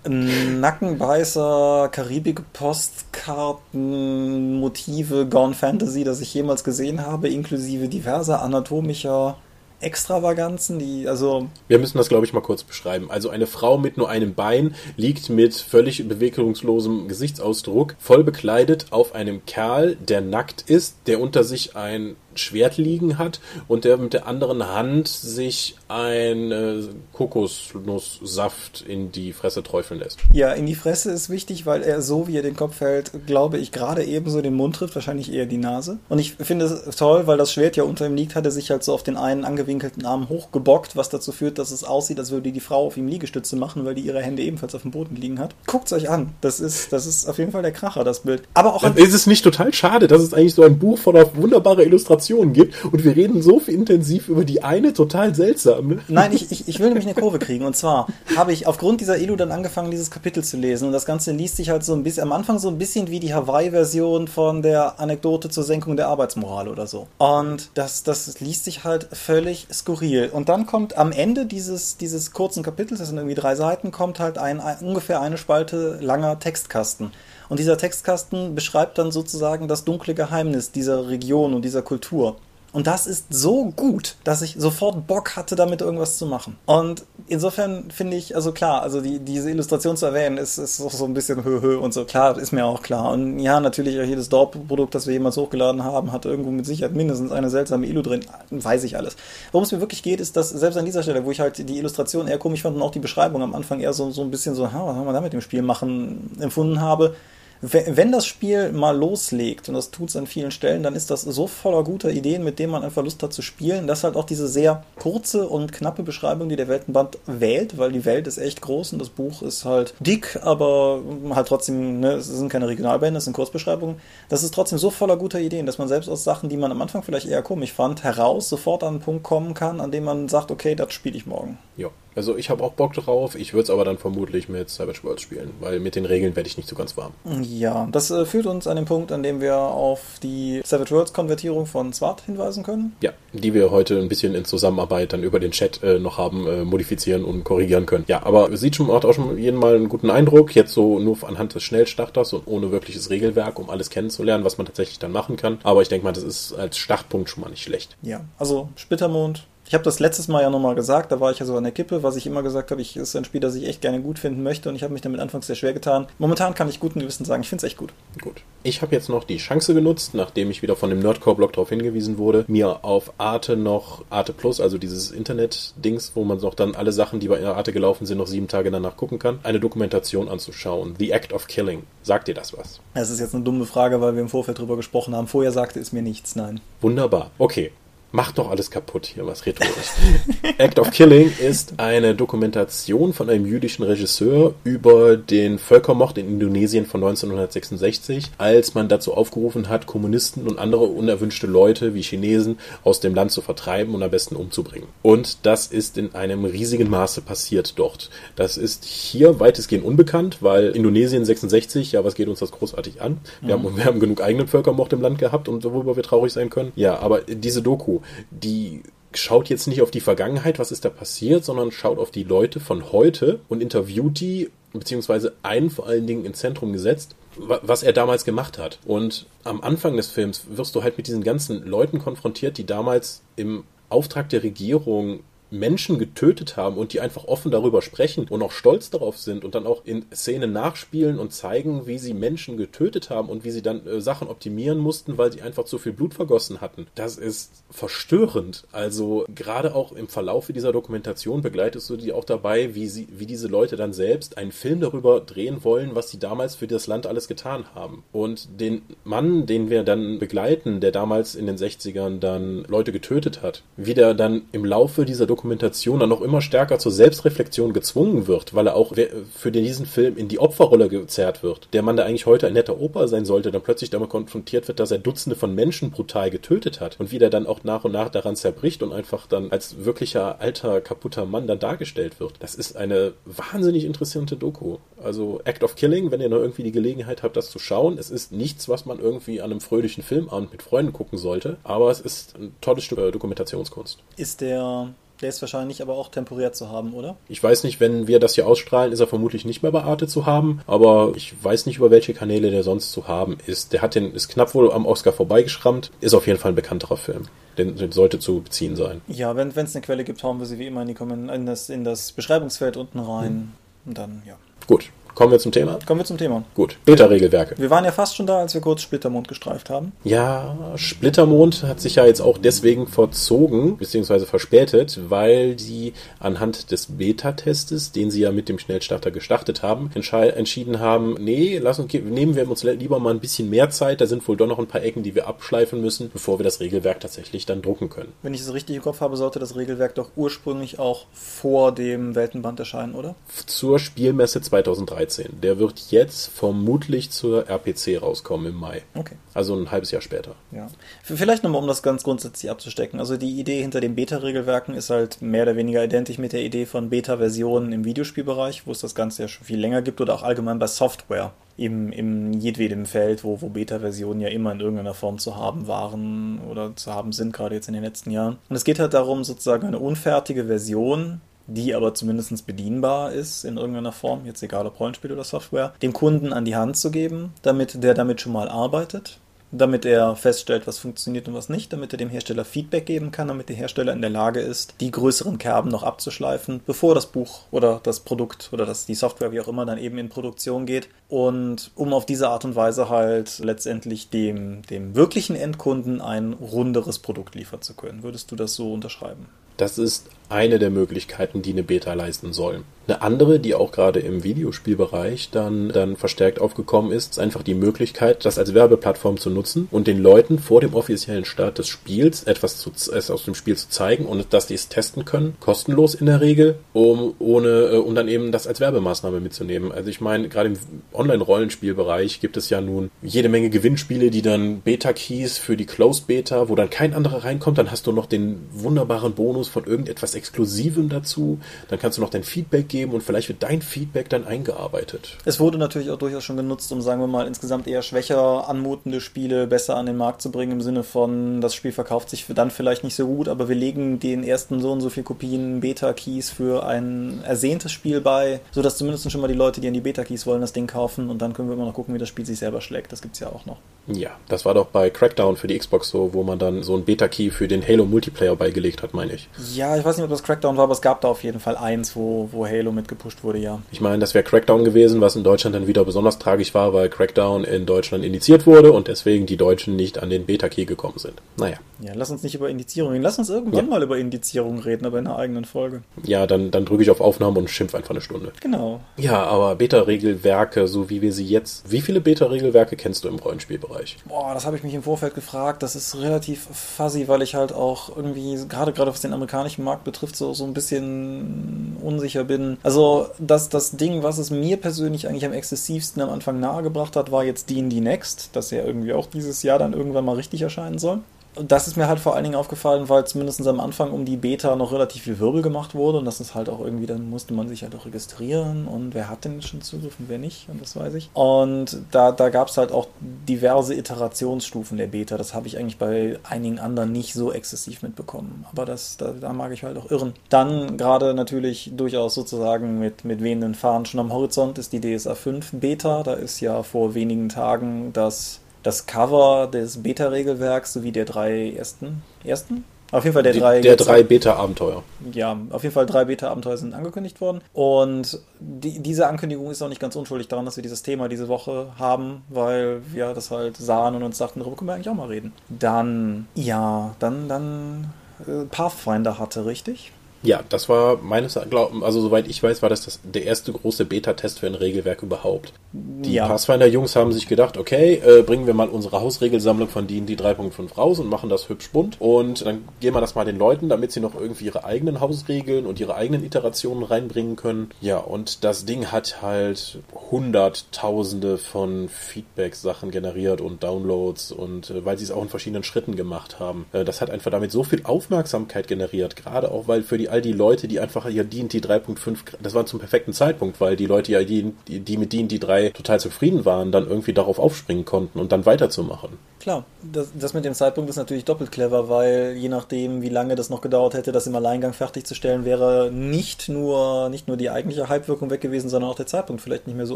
B: Nackenbeißer, Karibik-Postkarten, Motive, Gone Fantasy, das ich jemals gesehen habe, inklusive diverser anatomischer Extravaganzen, die, also,
C: Wir müssen das, glaube ich, mal kurz beschreiben. Also eine Frau mit nur einem Bein liegt mit völlig bewegungslosem Gesichtsausdruck, voll bekleidet auf einem Kerl, der nackt ist, der unter sich ein Schwert liegen hat und der mit der anderen Hand sich ein äh, Kokosnusssaft in die Fresse träufeln lässt.
B: ja, in die Fresse ist wichtig, weil er so, wie er den Kopf hält, glaube ich, gerade ebenso den Mund trifft, wahrscheinlich eher die Nase. Und ich finde es toll, weil das Schwert ja unter ihm liegt, hat er sich halt so auf den einen angewinkelten Arm hochgebockt, was dazu führt, dass es aussieht, als würde die Frau auf ihm Liegestütze machen, weil die ihre Hände ebenfalls auf dem Boden liegen hat. Guckt's euch an. Das ist, das ist auf jeden Fall der Kracher, das Bild. Aber auch
C: Ist es nicht total schade, dass es eigentlich so ein Buch voller wunderbarer Illustrationen gibt und wir reden so viel intensiv über die eine total seltsame?
B: Nein, ich, ich, ich will nämlich eine Kurve kriegen. Und zwar habe ich aufgrund dieser Elu dann angefangen, dieses Kapitel zu lesen. Und das Ganze liest sich halt so ein bisschen, am Anfang so ein bisschen wie die Hawaii-Version von der Anekdote zur Senkung der Arbeitsmoral oder so. Und das, das liest sich halt völlig skurril. Und dann kommt am Ende dieses, dieses kurzen Kapitels, das sind irgendwie drei Seiten, kommt halt ein, ein ungefähr eine Spalte langer Textkasten. Und dieser Textkasten beschreibt dann sozusagen das dunkle Geheimnis dieser Region und dieser Kultur. Und das ist so gut, dass ich sofort Bock hatte, damit irgendwas zu machen. Und insofern finde ich, also klar, also die, diese Illustration zu erwähnen, ist, ist auch so ein bisschen hö, hö und so. Klar, ist mir auch klar. Und ja, natürlich auch jedes Dorp-Produkt, das wir jemals hochgeladen haben, hat irgendwo mit Sicherheit mindestens eine seltsame Illu drin. Weiß ich alles. Worum es mir wirklich geht, ist, dass selbst an dieser Stelle, wo ich halt die Illustration eher komisch fand und auch die Beschreibung am Anfang eher so, so ein bisschen so, ha, was haben wir da mit dem Spiel machen, empfunden habe, wenn das Spiel mal loslegt, und das tut es an vielen Stellen, dann ist das so voller guter Ideen, mit denen man einfach Lust hat zu spielen, dass halt auch diese sehr kurze und knappe Beschreibung, die der Weltenband wählt, weil die Welt ist echt groß und das Buch ist halt dick, aber halt trotzdem, ne, es sind keine Regionalbände, es sind Kurzbeschreibungen. Das ist trotzdem so voller guter Ideen, dass man selbst aus Sachen, die man am Anfang vielleicht eher komisch fand, heraus sofort an einen Punkt kommen kann, an dem man sagt, okay, das spiele ich morgen.
C: Ja, also ich habe auch Bock drauf. Ich würde es aber dann vermutlich mit Savage Worlds spielen, weil mit den Regeln werde ich nicht so ganz warm.
B: Ja, das äh, führt uns an den Punkt, an dem wir auf die Savage Worlds Konvertierung von Swart hinweisen können.
C: Ja, die wir heute ein bisschen in Zusammenarbeit dann über den Chat äh, noch haben äh, modifizieren und korrigieren können. Ja, aber sieht schon, macht auch schon jeden Mal einen guten Eindruck. Jetzt so nur anhand des Schnellstarters und ohne wirkliches Regelwerk, um alles kennenzulernen, was man tatsächlich dann machen kann. Aber ich denke mal, das ist als Startpunkt schon mal nicht schlecht.
B: Ja, also Splittermond, Ich habe das letztes Mal ja nochmal gesagt, da war ich ja so an der Kippe, was ich immer gesagt habe, ich ist ein Spiel, das ich echt gerne gut finden möchte und ich habe mich damit anfangs sehr schwer getan. Momentan kann ich guten Gewissen sagen, ich finde es echt gut.
C: Gut. Ich habe jetzt noch die Chance genutzt, nachdem ich wieder von dem Nerdcore-Blog darauf hingewiesen wurde, mir auf Arte noch Arte Plus, also dieses Internet-Dings, wo man noch dann alle Sachen, die bei Arte gelaufen sind, noch sieben Tage danach gucken kann, eine Dokumentation anzuschauen. The Act of Killing. Sagt dir das was?
B: Das ist jetzt eine dumme Frage, weil wir im Vorfeld drüber gesprochen haben. Vorher sagte es mir nichts, nein.
C: Wunderbar. Okay. Macht doch alles kaputt hier, was Retro ist. Act of Killing ist eine Dokumentation von einem jüdischen Regisseur über den Völkermord in Indonesien von 1966, als man dazu aufgerufen hat, Kommunisten und andere unerwünschte Leute wie Chinesen aus dem Land zu vertreiben und am besten umzubringen. Und das ist in einem riesigen Maße passiert dort. Das ist hier weitestgehend unbekannt, weil Indonesien 66, ja, was geht uns das großartig an? Wir, mhm. haben, wir haben genug eigenen Völkermord im Land gehabt und worüber wir traurig sein können. Ja, aber diese Doku die schaut jetzt nicht auf die Vergangenheit, was ist da passiert, sondern schaut auf die Leute von heute und interviewt die, beziehungsweise einen vor allen Dingen ins Zentrum gesetzt, was er damals gemacht hat. Und am Anfang des Films wirst du halt mit diesen ganzen Leuten konfrontiert, die damals im Auftrag der Regierung Menschen getötet haben und die einfach offen darüber sprechen und auch stolz darauf sind und dann auch in Szenen nachspielen und zeigen, wie sie Menschen getötet haben und wie sie dann äh, Sachen optimieren mussten, weil sie einfach zu viel Blut vergossen hatten. Das ist verstörend. Also gerade auch im Verlaufe dieser Dokumentation begleitest du die auch dabei, wie sie, wie diese Leute dann selbst einen Film darüber drehen wollen, was sie damals für das Land alles getan haben. Und den Mann, den wir dann begleiten, der damals in den 60ern dann Leute getötet hat, wie der dann im Laufe dieser Dokumentation Dokumentation dann noch immer stärker zur Selbstreflexion gezwungen wird, weil er auch für diesen Film in die Opferrolle gezerrt wird. Der Mann, der eigentlich heute ein netter Opa sein sollte, dann plötzlich damit konfrontiert wird, dass er Dutzende von Menschen brutal getötet hat und wie der dann auch nach und nach daran zerbricht und einfach dann als wirklicher alter kaputter Mann dann dargestellt wird. Das ist eine wahnsinnig interessante Doku. Also Act of Killing, wenn ihr noch irgendwie die Gelegenheit habt, das zu schauen. Es ist nichts, was man irgendwie an einem fröhlichen Filmabend mit Freunden gucken sollte, aber es ist ein tolles Stück äh, Dokumentationskunst.
B: Ist der der ist wahrscheinlich aber auch temporär zu haben, oder?
C: Ich weiß nicht, wenn wir das hier ausstrahlen, ist er vermutlich nicht mehr bei Arte zu haben, aber ich weiß nicht, über welche Kanäle der sonst zu haben ist. Der hat den, ist knapp wohl am Oscar vorbeigeschrammt, ist auf jeden Fall ein bekannterer Film. Den, den sollte zu beziehen sein.
B: Ja, wenn es eine Quelle gibt, hauen wir sie wie immer in, die, in, das, in das Beschreibungsfeld unten rein. Hm. Und dann, ja.
C: Gut. Kommen wir zum Thema?
B: Kommen wir zum Thema.
C: Gut. Beta-Regelwerke.
B: Wir waren ja fast schon da, als wir kurz Splittermond gestreift haben.
C: Ja, Splittermond hat sich ja jetzt auch deswegen verzogen, beziehungsweise verspätet, weil die anhand des Beta-Testes, den sie ja mit dem Schnellstarter gestartet haben, entschieden haben, nee, lass uns, nehmen wir uns lieber mal ein bisschen mehr Zeit, da sind wohl doch noch ein paar Ecken, die wir abschleifen müssen, bevor wir das Regelwerk tatsächlich dann drucken können.
B: Wenn ich es richtig im Kopf habe, sollte das Regelwerk doch ursprünglich auch vor dem Weltenband erscheinen, oder?
C: Zur Spielmesse 2013. 13. Der wird jetzt vermutlich zur RPC rauskommen im Mai.
B: Okay.
C: Also ein halbes Jahr später.
B: Ja. Vielleicht nochmal, um das ganz grundsätzlich abzustecken. Also die Idee hinter den Beta-Regelwerken ist halt mehr oder weniger identisch mit der Idee von Beta-Versionen im Videospielbereich, wo es das Ganze ja schon viel länger gibt oder auch allgemein bei Software im, im jedwedem Feld, wo, wo Beta-Versionen ja immer in irgendeiner Form zu haben waren oder zu haben sind, gerade jetzt in den letzten Jahren. Und es geht halt darum, sozusagen eine unfertige Version die aber zumindest bedienbar ist in irgendeiner Form, jetzt egal ob Rollenspiel oder Software, dem Kunden an die Hand zu geben, damit der damit schon mal arbeitet, damit er feststellt, was funktioniert und was nicht, damit er dem Hersteller Feedback geben kann, damit der Hersteller in der Lage ist, die größeren Kerben noch abzuschleifen, bevor das Buch oder das Produkt oder das, die Software, wie auch immer, dann eben in Produktion geht. Und um auf diese Art und Weise halt letztendlich dem, dem wirklichen Endkunden ein runderes Produkt liefern zu können. Würdest du das so unterschreiben?
C: Das ist eine der Möglichkeiten, die eine Beta leisten soll. Eine andere, die auch gerade im Videospielbereich dann, dann verstärkt aufgekommen ist, ist einfach die Möglichkeit, das als Werbeplattform zu nutzen und den Leuten vor dem offiziellen Start des Spiels etwas zu, es aus dem Spiel zu zeigen und dass die es testen können, kostenlos in der Regel, um, ohne, äh, um dann eben das als Werbemaßnahme mitzunehmen. Also ich meine, gerade im Online-Rollenspielbereich gibt es ja nun jede Menge Gewinnspiele, die dann Beta-Keys für die Closed Beta, wo dann kein anderer reinkommt, dann hast du noch den wunderbaren Bonus von irgendetwas Exklusivem dazu, dann kannst du noch dein Feedback geben, und vielleicht wird dein Feedback dann eingearbeitet.
B: Es wurde natürlich auch durchaus schon genutzt, um, sagen wir mal, insgesamt eher schwächer anmutende Spiele besser an den Markt zu bringen, im Sinne von, das Spiel verkauft sich dann vielleicht nicht so gut, aber wir legen den ersten so und so viel Kopien Beta-Keys für ein ersehntes Spiel bei, sodass zumindest schon mal die Leute, die an die Beta-Keys wollen, das Ding kaufen und dann können wir immer noch gucken, wie das Spiel sich selber schlägt. Das gibt es ja auch noch.
C: Ja, das war doch bei Crackdown für die Xbox so, wo man dann so ein Beta-Key für den Halo Multiplayer beigelegt hat, meine ich.
B: Ja, ich weiß nicht, ob das Crackdown war, aber es gab da auf jeden Fall eins, wo, wo Halo mitgepusht wurde, ja.
C: Ich meine, das wäre Crackdown gewesen, was in Deutschland dann wieder besonders tragisch war, weil Crackdown in Deutschland indiziert wurde und deswegen die Deutschen nicht an den Beta-Key gekommen sind. Naja.
B: Ja, lass uns nicht über Indizierung reden. Lass uns irgendwann ja. mal über Indizierung reden, aber in einer eigenen Folge.
C: Ja, dann, dann drücke ich auf Aufnahme und schimpf einfach eine Stunde.
B: Genau.
C: Ja, aber Beta-Regelwerke, so wie wir sie jetzt. Wie viele Beta-Regelwerke kennst du im Rollenspielbereich?
B: Boah, das habe ich mich im Vorfeld gefragt. Das ist relativ fuzzy, weil ich halt auch irgendwie, gerade gerade was den amerikanischen Markt betrifft, so, so ein bisschen unsicher bin. Also das, das Ding, was es mir persönlich eigentlich am exzessivsten am Anfang nahegebracht hat, war jetzt D&D Next, das ja irgendwie auch dieses Jahr dann irgendwann mal richtig erscheinen soll das ist mir halt vor allen Dingen aufgefallen, weil zumindest am Anfang um die Beta noch relativ viel Wirbel gemacht wurde und das ist halt auch irgendwie, dann musste man sich halt auch registrieren und wer hat denn schon Zugriff und wer nicht und das weiß ich. Und da, da gab es halt auch diverse Iterationsstufen der Beta. Das habe ich eigentlich bei einigen anderen nicht so exzessiv mitbekommen. Aber das, da, da mag ich halt auch irren. Dann gerade natürlich durchaus sozusagen mit, mit wehenden Fahnen schon am Horizont ist die DSA 5 Beta. Da ist ja vor wenigen Tagen das das Cover des Beta-Regelwerks sowie der drei ersten, ersten? Auf jeden Fall der drei.
C: Der drei Beta-Abenteuer.
B: Ja, auf jeden Fall drei Beta-Abenteuer sind angekündigt worden. Und die, diese Ankündigung ist auch nicht ganz unschuldig daran, dass wir dieses Thema diese Woche haben, weil wir das halt sahen und uns dachten, darüber können wir eigentlich auch mal reden. Dann, ja, dann, dann äh, Pathfinder hatte, richtig?
C: Ja, das war meines Erachtens, also soweit ich weiß, war das, das der erste große Beta-Test für ein Regelwerk überhaupt. Die ja. Pathfinder-Jungs haben sich gedacht, okay, äh, bringen wir mal unsere Hausregelsammlung von D&D 3.5 raus und machen das hübsch bunt und dann geben wir das mal den Leuten, damit sie noch irgendwie ihre eigenen Hausregeln und ihre eigenen Iterationen reinbringen können. Ja, und das Ding hat halt hunderttausende von Feedback-Sachen generiert und Downloads und äh, weil sie es auch in verschiedenen Schritten gemacht haben. Äh, das hat einfach damit so viel Aufmerksamkeit generiert, gerade auch weil für die all die Leute, die einfach ihr D&D 3.5, das war zum perfekten Zeitpunkt, weil die Leute ja, die, die mit D&D 3 total zufrieden waren, dann irgendwie darauf aufspringen konnten und dann weiterzumachen.
B: Klar, das, das mit dem Zeitpunkt ist natürlich doppelt clever, weil je nachdem, wie lange das noch gedauert hätte, das im Alleingang fertigzustellen, wäre nicht nur, nicht nur die eigentliche Hypewirkung weg gewesen, sondern auch der Zeitpunkt vielleicht nicht mehr so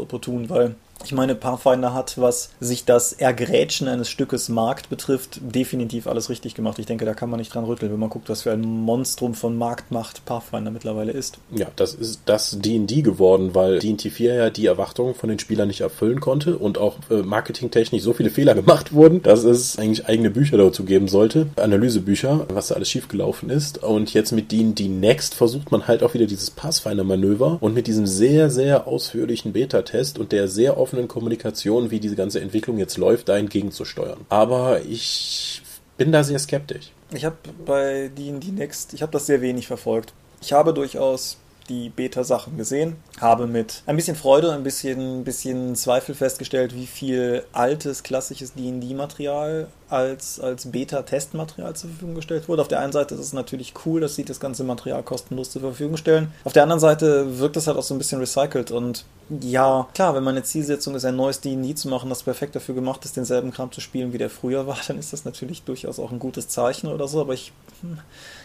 B: opportun, weil ich meine, Pathfinder hat, was sich das Ergrätschen eines Stückes Markt betrifft, definitiv alles richtig gemacht. Ich denke, da kann man nicht dran rütteln, wenn man guckt, was für ein Monstrum von Marktmacht Pathfinder mittlerweile ist.
C: Ja, das ist das D&D geworden, weil D&D 4 ja die Erwartungen von den Spielern nicht erfüllen konnte und auch äh, marketingtechnisch so viele Fehler gemacht wurden, dass es eigentlich eigene Bücher dazu geben sollte, Analysebücher, was da alles schiefgelaufen ist. Und jetzt mit D&D Next versucht man halt auch wieder dieses Pathfinder-Manöver und mit diesem sehr, sehr ausführlichen Beta-Test und der sehr offenen Kommunikation, wie diese ganze Entwicklung jetzt läuft, da entgegenzusteuern. Aber ich bin da sehr skeptisch.
B: Ich habe bei D&D Next, ich habe das sehr wenig verfolgt. Ich habe durchaus die Beta-Sachen gesehen, habe mit ein bisschen Freude, ein bisschen, bisschen Zweifel festgestellt, wie viel altes, klassisches D&D-Material als, als Beta-Testmaterial zur Verfügung gestellt wurde. Auf der einen Seite ist es natürlich cool, dass sie das ganze Material kostenlos zur Verfügung stellen. Auf der anderen Seite wirkt es halt auch so ein bisschen recycelt und ja, klar, wenn meine Zielsetzung ist, ein neues D&D zu machen, das perfekt dafür gemacht ist, denselben Kram zu spielen, wie der früher war, dann ist das natürlich durchaus auch ein gutes Zeichen oder so, aber ich, hm,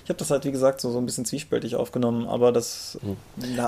B: ich habe das halt, wie gesagt, so, so ein bisschen zwiespältig aufgenommen, aber das
C: hm.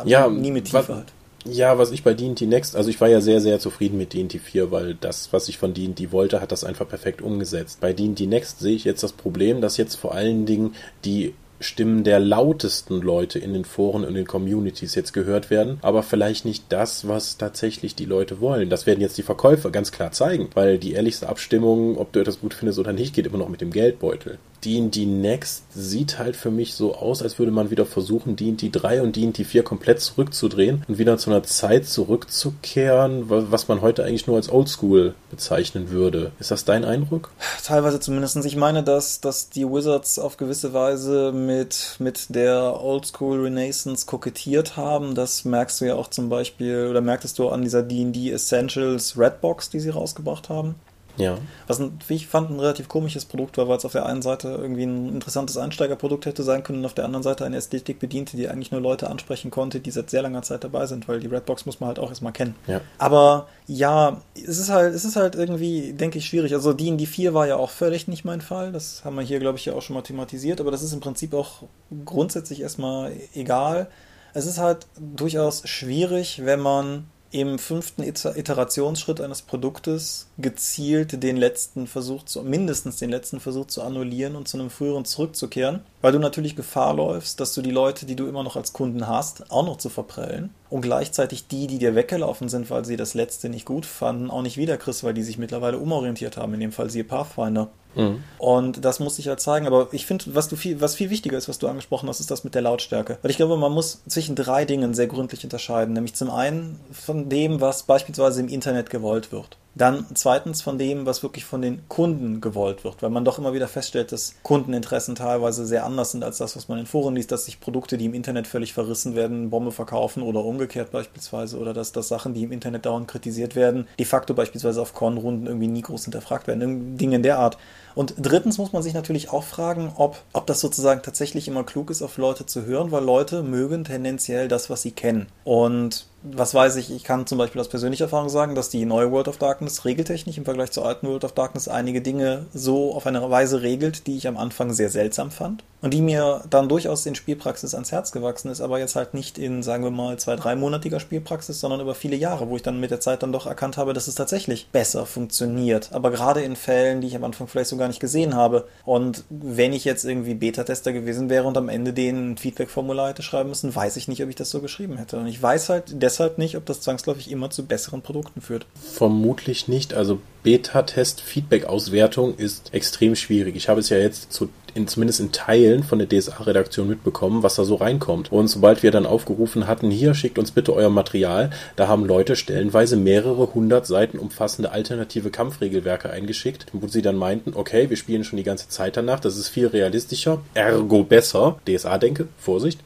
C: ja, nie mit Tiefe halt. Ja, was ich bei D&D Next, also ich war ja sehr, sehr zufrieden mit D&D 4, weil das, was ich von D&D wollte, hat das einfach perfekt umgesetzt. Bei D&D Next sehe ich jetzt das Problem, dass jetzt vor allen Dingen die Stimmen der lautesten Leute in den Foren und den Communities jetzt gehört werden, aber vielleicht nicht das, was tatsächlich die Leute wollen. Das werden jetzt die Verkäufer ganz klar zeigen, weil die ehrlichste Abstimmung, ob du etwas gut findest oder nicht, geht immer noch mit dem Geldbeutel. D&D Next sieht halt für mich so aus, als würde man wieder versuchen, D&D 3 und D&D 4 komplett zurückzudrehen und wieder zu einer Zeit zurückzukehren, was man heute eigentlich nur als Oldschool bezeichnen würde. Ist das dein Eindruck?
B: Teilweise zumindest. Ich meine, dass, dass die Wizards auf gewisse Weise mit, mit der Oldschool Renaissance kokettiert haben. Das merkst du ja auch zum Beispiel, oder merktest du an dieser D&D Essentials Redbox, die sie rausgebracht haben
C: Ja.
B: Was, ein, wie ich fand, ein relativ komisches Produkt war, weil es auf der einen Seite irgendwie ein interessantes Einsteigerprodukt hätte sein können und auf der anderen Seite eine Ästhetik bediente, die eigentlich nur Leute ansprechen konnte, die seit sehr langer Zeit dabei sind, weil die Redbox muss man halt auch erstmal kennen.
C: Ja.
B: Aber ja, es ist halt, es ist halt irgendwie, denke ich, schwierig. Also die in die 4 war ja auch völlig nicht mein Fall. Das haben wir hier, glaube ich, ja auch schon mal thematisiert, aber das ist im Prinzip auch grundsätzlich erstmal egal. Es ist halt durchaus schwierig, wenn man im fünften Iterationsschritt eines Produktes gezielt den letzten Versuch zu, mindestens den letzten Versuch zu annullieren und zu einem früheren zurückzukehren, weil du natürlich Gefahr läufst, dass du die Leute, die du immer noch als Kunden hast, auch noch zu verprellen und gleichzeitig die, die dir weggelaufen sind, weil sie das letzte nicht gut fanden, auch nicht wiederkriegst, weil die sich mittlerweile umorientiert haben, in dem Fall siehe Pathfinder. Mhm. Und das muss sich halt zeigen. Aber ich finde, was du viel, was viel wichtiger ist, was du angesprochen hast, ist das mit der Lautstärke. Weil ich glaube, man muss zwischen drei Dingen sehr gründlich unterscheiden. Nämlich zum einen von dem, was beispielsweise im Internet gewollt wird. Dann zweitens von dem, was wirklich von den Kunden gewollt wird, weil man doch immer wieder feststellt, dass Kundeninteressen teilweise sehr anders sind als das, was man in Foren liest, dass sich Produkte, die im Internet völlig verrissen werden, Bombe verkaufen oder umgekehrt beispielsweise, oder dass, dass Sachen, die im Internet dauernd kritisiert werden, de facto beispielsweise auf Kornrunden irgendwie nie groß hinterfragt werden, Dinge in der Art. Und drittens muss man sich natürlich auch fragen, ob, ob das sozusagen tatsächlich immer klug ist, auf Leute zu hören, weil Leute mögen tendenziell das, was sie kennen. Und was weiß ich, ich kann zum Beispiel aus persönlicher Erfahrung sagen, dass die neue World of Darkness regeltechnisch im Vergleich zur alten World of Darkness einige Dinge so auf eine Weise regelt, die ich am Anfang sehr seltsam fand und die mir dann durchaus in Spielpraxis ans Herz gewachsen ist, aber jetzt halt nicht in, sagen wir mal, zwei, dreimonatiger Spielpraxis, sondern über viele Jahre, wo ich dann mit der Zeit dann doch erkannt habe, dass es tatsächlich besser funktioniert. Aber gerade in Fällen, die ich am Anfang vielleicht so gar nicht gesehen habe. Und wenn ich jetzt irgendwie Beta-Tester gewesen wäre und am Ende den Feedback-Formular hätte schreiben müssen, weiß ich nicht, ob ich das so geschrieben hätte. Und ich weiß halt deshalb nicht, ob das zwangsläufig immer zu besseren Produkten führt.
C: Vermutlich nicht. Also Beta-Test-Feedback-Auswertung ist extrem schwierig. Ich habe es ja jetzt zu in, zumindest in Teilen von der DSA-Redaktion mitbekommen, was da so reinkommt. Und sobald wir dann aufgerufen hatten, hier schickt uns bitte euer Material, da haben Leute stellenweise mehrere hundert Seiten umfassende alternative Kampfregelwerke eingeschickt, wo sie dann meinten, okay, wir spielen schon die ganze Zeit danach, das ist viel realistischer, ergo besser. DSA-Denke, Vorsicht.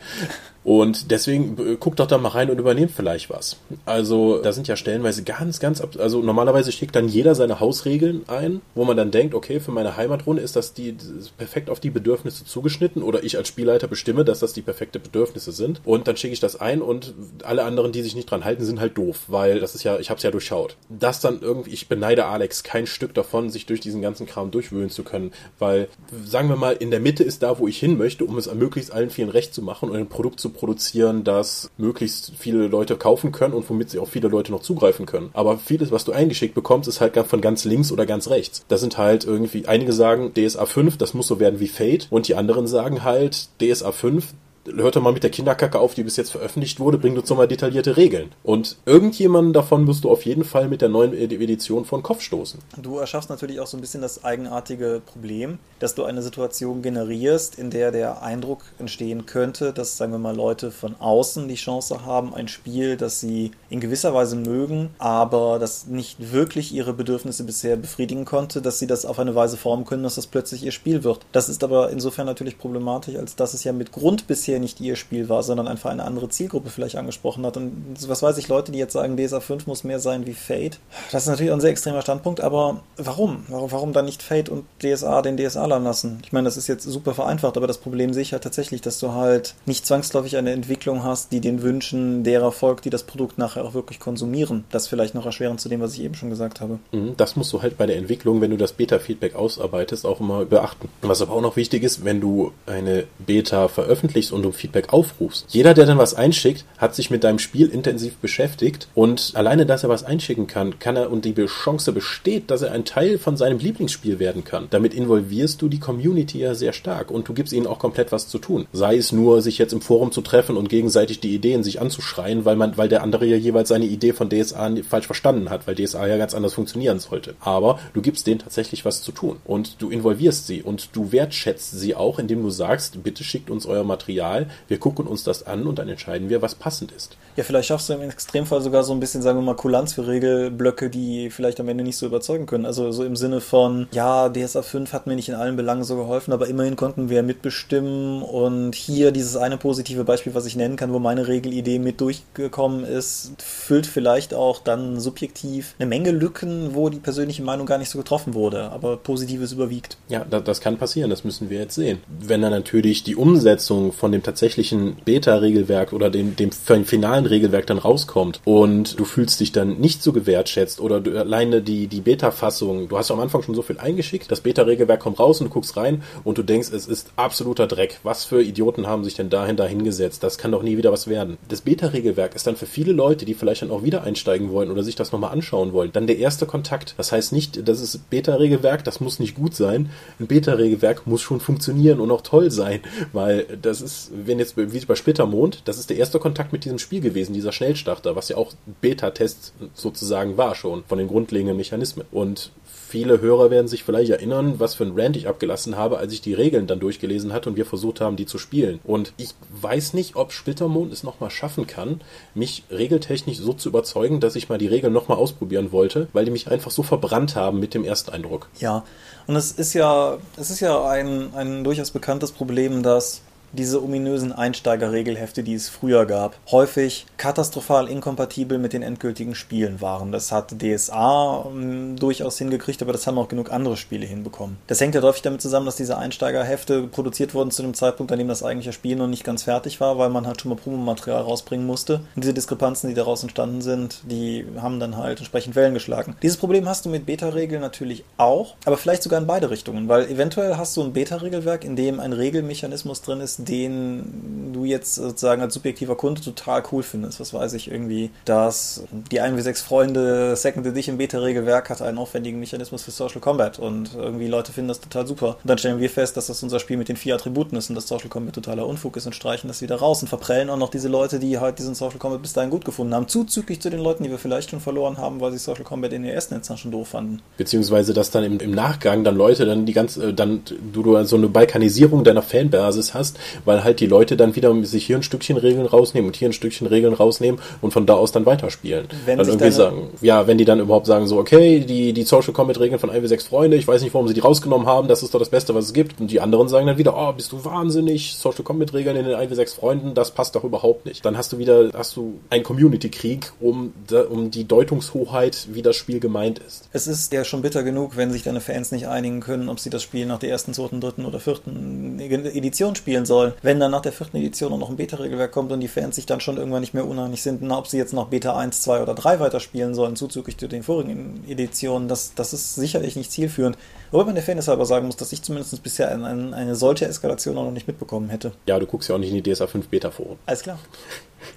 C: Und deswegen äh, guckt doch da mal rein und übernehmt vielleicht was. Also da sind ja stellenweise ganz, ganz, also normalerweise schickt dann jeder seine Hausregeln ein, wo man dann denkt, okay, für meine Heimatrunde ist das die ist perfekt auf die Bedürfnisse zugeschnitten oder ich als Spielleiter bestimme, dass das die perfekte Bedürfnisse sind. Und dann schicke ich das ein und alle anderen, die sich nicht dran halten, sind halt doof, weil das ist ja, ich habe es ja durchschaut. Das dann irgendwie, ich beneide Alex kein Stück davon, sich durch diesen ganzen Kram durchwühlen zu können, weil sagen wir mal, in der Mitte ist da, wo ich hin möchte, um es möglichst allen vielen recht zu machen und ein Produkt zu produzieren, das möglichst viele Leute kaufen können und womit sie auch viele Leute noch zugreifen können. Aber vieles, was du eingeschickt bekommst, ist halt von ganz links oder ganz rechts. Da sind halt irgendwie, einige sagen DSA 5, das muss so werden wie Fate und die anderen sagen halt DSA 5, hört doch mal mit der Kinderkacke auf, die bis jetzt veröffentlicht wurde, bringt uns doch mal detaillierte Regeln. Und irgendjemanden davon wirst du auf jeden Fall mit der neuen Edition von Kopf stoßen.
B: Du erschaffst natürlich auch so ein bisschen das eigenartige Problem, dass du eine Situation generierst, in der der Eindruck entstehen könnte, dass, sagen wir mal, Leute von außen die Chance haben, ein Spiel, das sie in gewisser Weise mögen, aber das nicht wirklich ihre Bedürfnisse bisher befriedigen konnte, dass sie das auf eine Weise formen können, dass das plötzlich ihr Spiel wird. Das ist aber insofern natürlich problematisch, als dass es ja mit Grund bisher bisher nicht ihr Spiel war, sondern einfach eine andere Zielgruppe vielleicht angesprochen hat. Und was weiß ich, Leute, die jetzt sagen, DSA 5 muss mehr sein wie Fate. Das ist natürlich ein sehr extremer Standpunkt, aber warum? Warum, warum dann nicht Fate und DSA den DSA lassen? Ich meine, das ist jetzt super vereinfacht, aber das Problem sehe ich halt tatsächlich, dass du halt nicht zwangsläufig eine Entwicklung hast, die den Wünschen derer folgt, die das Produkt nachher auch wirklich konsumieren. Das vielleicht noch erschwerend zu dem, was ich eben schon gesagt habe.
C: Mhm, das musst du halt bei der Entwicklung, wenn du das Beta-Feedback ausarbeitest, auch immer beachten. Was aber auch noch wichtig ist, wenn du eine Beta veröffentlichst und du Feedback aufrufst. Jeder, der dann was einschickt, hat sich mit deinem Spiel intensiv beschäftigt und alleine, dass er was einschicken kann, kann er und die Chance besteht, dass er ein Teil von seinem Lieblingsspiel werden kann. Damit involvierst du die Community ja sehr stark und du gibst ihnen auch komplett was zu tun. Sei es nur, sich jetzt im Forum zu treffen und gegenseitig die Ideen sich anzuschreien, weil man, weil der andere ja jeweils seine Idee von DSA falsch verstanden hat, weil DSA ja ganz anders funktionieren sollte. Aber du gibst denen tatsächlich was zu tun und du involvierst sie und du wertschätzt sie auch, indem du sagst, bitte schickt uns euer Material egal, wir gucken uns das an und dann entscheiden wir, was passend ist.
B: Ja, vielleicht schaffst du im Extremfall sogar so ein bisschen, sagen wir mal, Kulanz für Regelblöcke, die vielleicht am Ende nicht so überzeugen können. Also so im Sinne von, ja, DSA 5 hat mir nicht in allen Belangen so geholfen, aber immerhin konnten wir mitbestimmen und hier dieses eine positive Beispiel, was ich nennen kann, wo meine Regelidee mit durchgekommen ist, füllt vielleicht auch dann subjektiv eine Menge Lücken, wo die persönliche Meinung gar nicht so getroffen wurde, aber Positives überwiegt.
C: Ja, das, das kann passieren, das müssen wir jetzt sehen. Wenn dann natürlich die Umsetzung von dem tatsächlichen Beta-Regelwerk oder dem, dem finalen Regelwerk dann rauskommt und du fühlst dich dann nicht so gewertschätzt oder du, alleine die, die Beta-Fassung, du hast am Anfang schon so viel eingeschickt, das Beta-Regelwerk kommt raus und du guckst rein und du denkst, es ist absoluter Dreck. Was für Idioten haben sich denn dahin da hingesetzt? Das kann doch nie wieder was werden. Das Beta-Regelwerk ist dann für viele Leute, die vielleicht dann auch wieder einsteigen wollen oder sich das nochmal anschauen wollen, dann der erste Kontakt. Das heißt nicht, das ist Beta-Regelwerk, das muss nicht gut sein. Ein Beta-Regelwerk muss schon funktionieren und auch toll sein, weil das ist, wenn jetzt wie bei Splittermond, das ist der erste Kontakt mit diesem Spiel gewesen, dieser Schnellstarter, was ja auch Beta-Test sozusagen war schon von den grundlegenden Mechanismen. Und viele Hörer werden sich vielleicht erinnern, was für ein Rant ich abgelassen habe, als ich die Regeln dann durchgelesen hatte und wir versucht haben, die zu spielen. Und ich weiß nicht, ob Splittermond es nochmal schaffen kann, mich regeltechnisch so zu überzeugen, dass ich mal die Regeln nochmal ausprobieren wollte, weil die mich einfach so verbrannt haben mit dem ersten Eindruck.
B: Ja, und es ist ja, es ist ja ein, ein durchaus bekanntes Problem, dass diese ominösen Einsteigerregelhefte, die es früher gab, häufig katastrophal inkompatibel mit den endgültigen Spielen waren. Das hat DSA ähm, durchaus hingekriegt, aber das haben auch genug andere Spiele hinbekommen. Das hängt ja häufig damit zusammen, dass diese Einsteigerhefte produziert wurden zu dem Zeitpunkt, an dem das eigentliche Spiel noch nicht ganz fertig war, weil man halt schon mal Promomaterial rausbringen musste. Und diese Diskrepanzen, die daraus entstanden sind, die haben dann halt entsprechend Wellen geschlagen. Dieses Problem hast du mit Beta-Regeln natürlich auch, aber vielleicht sogar in beide Richtungen, weil eventuell hast du ein Beta-Regelwerk, in dem ein Regelmechanismus drin ist, den du jetzt sozusagen als subjektiver Kunde total cool findest. Was weiß ich, irgendwie, dass die 1w6 Freunde Second Edition Beta-Regelwerk hat einen aufwendigen Mechanismus für Social Combat und irgendwie Leute finden das total super. Und dann stellen wir fest, dass das unser Spiel mit den vier Attributen ist und dass Social Combat totaler Unfug ist und streichen das wieder raus und verprellen auch noch diese Leute, die halt diesen Social Combat bis dahin gut gefunden haben, zuzüglich zu den Leuten, die wir vielleicht schon verloren haben, weil sie Social Combat in den ersten Instanz schon doof fanden.
C: Beziehungsweise, dass dann im, im Nachgang dann Leute dann die ganze, dann du, du so eine Balkanisierung deiner Fanbasis hast, weil halt die Leute dann wieder sich hier ein Stückchen Regeln rausnehmen und hier ein Stückchen Regeln rausnehmen und von da aus dann weiterspielen. Wenn dann irgendwie sagen, ja, wenn die dann überhaupt sagen so, okay, die, die Social Combat Regeln von 1w6 Freunde, ich weiß nicht, warum sie die rausgenommen haben, das ist doch das Beste, was es gibt. Und die anderen sagen dann wieder, oh, bist du wahnsinnig, Social Combat Regeln in den 1w6 Freunden, das passt doch überhaupt nicht. Dann hast du wieder, hast du einen Community-Krieg um, um die Deutungshoheit, wie das Spiel gemeint ist.
B: Es ist ja schon bitter genug, wenn sich deine Fans nicht einigen können, ob sie das Spiel nach der ersten, zweiten, dritten oder vierten Edition spielen sollen. Wenn dann nach der vierten Edition noch ein Beta-Regelwerk kommt und die Fans sich dann schon irgendwann nicht mehr uneinig sind, ob sie jetzt noch Beta 1, 2 oder 3 weiterspielen sollen, zuzüglich zu den vorigen Editionen, das, das ist sicherlich nicht zielführend. Wobei man der Fairness halber sagen muss, dass ich zumindest bisher eine, eine solche Eskalation auch noch nicht mitbekommen hätte.
C: Ja, du guckst ja auch nicht in die DSA 5 Beta vor.
B: Alles klar.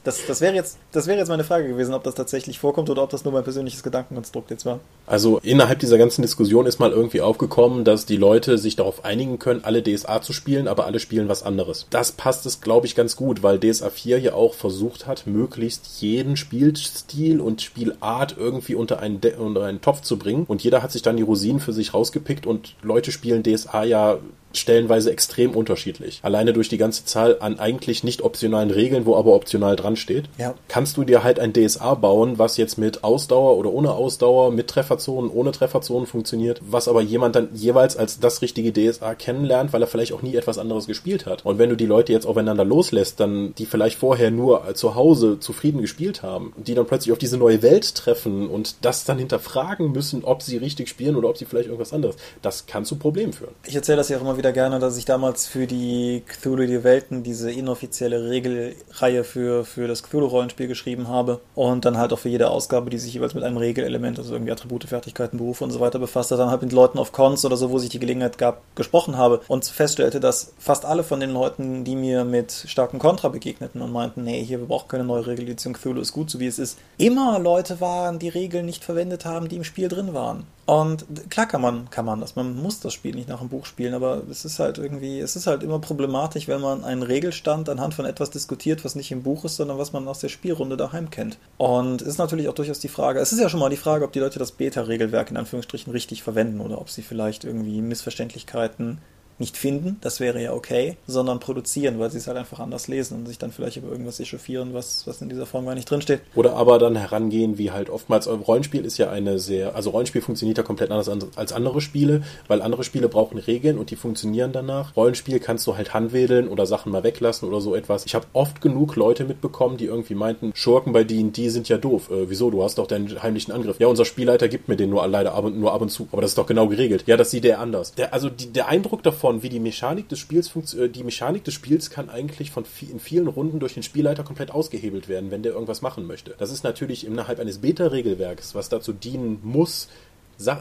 B: Das, das wäre jetzt, das wäre jetzt meine Frage gewesen, ob das tatsächlich vorkommt oder ob das nur mein persönliches Gedankenkonstrukt jetzt war.
C: Also innerhalb dieser ganzen Diskussion ist mal irgendwie aufgekommen, dass die Leute sich darauf einigen können, alle DSA zu spielen, aber alle spielen was anderes. Das passt es, glaube ich, ganz gut, weil DSA 4 ja auch versucht hat, möglichst jeden Spielstil und Spielart irgendwie unter einen, De unter einen Topf zu bringen. Und jeder hat sich dann die Rosinen für sich rausgepickt und Leute spielen DSA ja stellenweise extrem unterschiedlich. Alleine durch die ganze Zahl an eigentlich nicht optionalen Regeln, wo aber optional dran steht, ja. kannst du dir halt ein DSA bauen, was jetzt mit Ausdauer oder ohne Ausdauer, mit Trefferzonen, ohne Trefferzonen funktioniert, was aber jemand dann jeweils als das richtige DSA kennenlernt, weil er vielleicht auch nie etwas anderes gespielt hat. Und wenn du die Leute jetzt aufeinander loslässt, dann die vielleicht vorher nur zu Hause zufrieden gespielt haben, die dann plötzlich auf diese neue Welt treffen und das dann hinterfragen müssen, ob sie richtig spielen oder ob sie vielleicht irgendwas anderes, das kann zu Problemen führen.
B: Ich erzähle das ja auch immer wieder gerne, dass ich damals für die Cthulhu die Welten diese inoffizielle Regelreihe für, für das Cthulhu-Rollenspiel geschrieben habe und dann halt auch für jede Ausgabe, die sich jeweils mit einem Regelelement, also irgendwie Attribute, Fertigkeiten, Berufe und so weiter befasst hat, dann halt mit Leuten auf Cons oder so, wo sich die Gelegenheit gab, gesprochen habe und feststellte, dass fast alle von den Leuten, die mir mit starkem Kontra begegneten und meinten, nee, hier, wir brauchen keine neue Regeledition, Cthulhu ist gut, so wie es ist, immer Leute waren, die Regeln nicht verwendet haben, die im Spiel drin waren. Und klar kann man, kann man das, man muss das Spiel nicht nach dem Buch spielen, aber es ist halt irgendwie, es ist halt immer problematisch, wenn man einen Regelstand anhand von etwas diskutiert, was nicht im Buch ist, sondern was man aus der Spielrunde daheim kennt. Und es ist natürlich auch durchaus die Frage, es ist ja schon mal die Frage, ob die Leute das Beta-Regelwerk in Anführungsstrichen richtig verwenden oder ob sie vielleicht irgendwie Missverständlichkeiten nicht finden, das wäre ja okay, sondern produzieren, weil sie es halt einfach anders lesen und sich dann vielleicht über irgendwas echauffieren, was, was in dieser Form gar nicht drinsteht.
C: Oder aber dann herangehen, wie halt oftmals Rollenspiel ist ja eine sehr, also Rollenspiel funktioniert ja komplett anders als andere Spiele, weil andere Spiele brauchen Regeln und die funktionieren danach. Rollenspiel kannst du halt handwedeln oder Sachen mal weglassen oder so etwas. Ich habe oft genug Leute mitbekommen, die irgendwie meinten, Schurken bei D&D sind ja doof. Äh, wieso? Du hast doch deinen heimlichen Angriff. Ja, unser Spielleiter gibt mir den nur leider ab und, nur ab und zu. Aber das ist doch genau geregelt. Ja, das sieht er anders. Der, also die, der Eindruck davon, wie die Mechanik des Spiels funktioniert, äh, die Mechanik des Spiels kann eigentlich von in vielen Runden durch den Spielleiter komplett ausgehebelt werden, wenn der irgendwas machen möchte. Das ist natürlich innerhalb eines Beta-Regelwerks, was dazu dienen muss,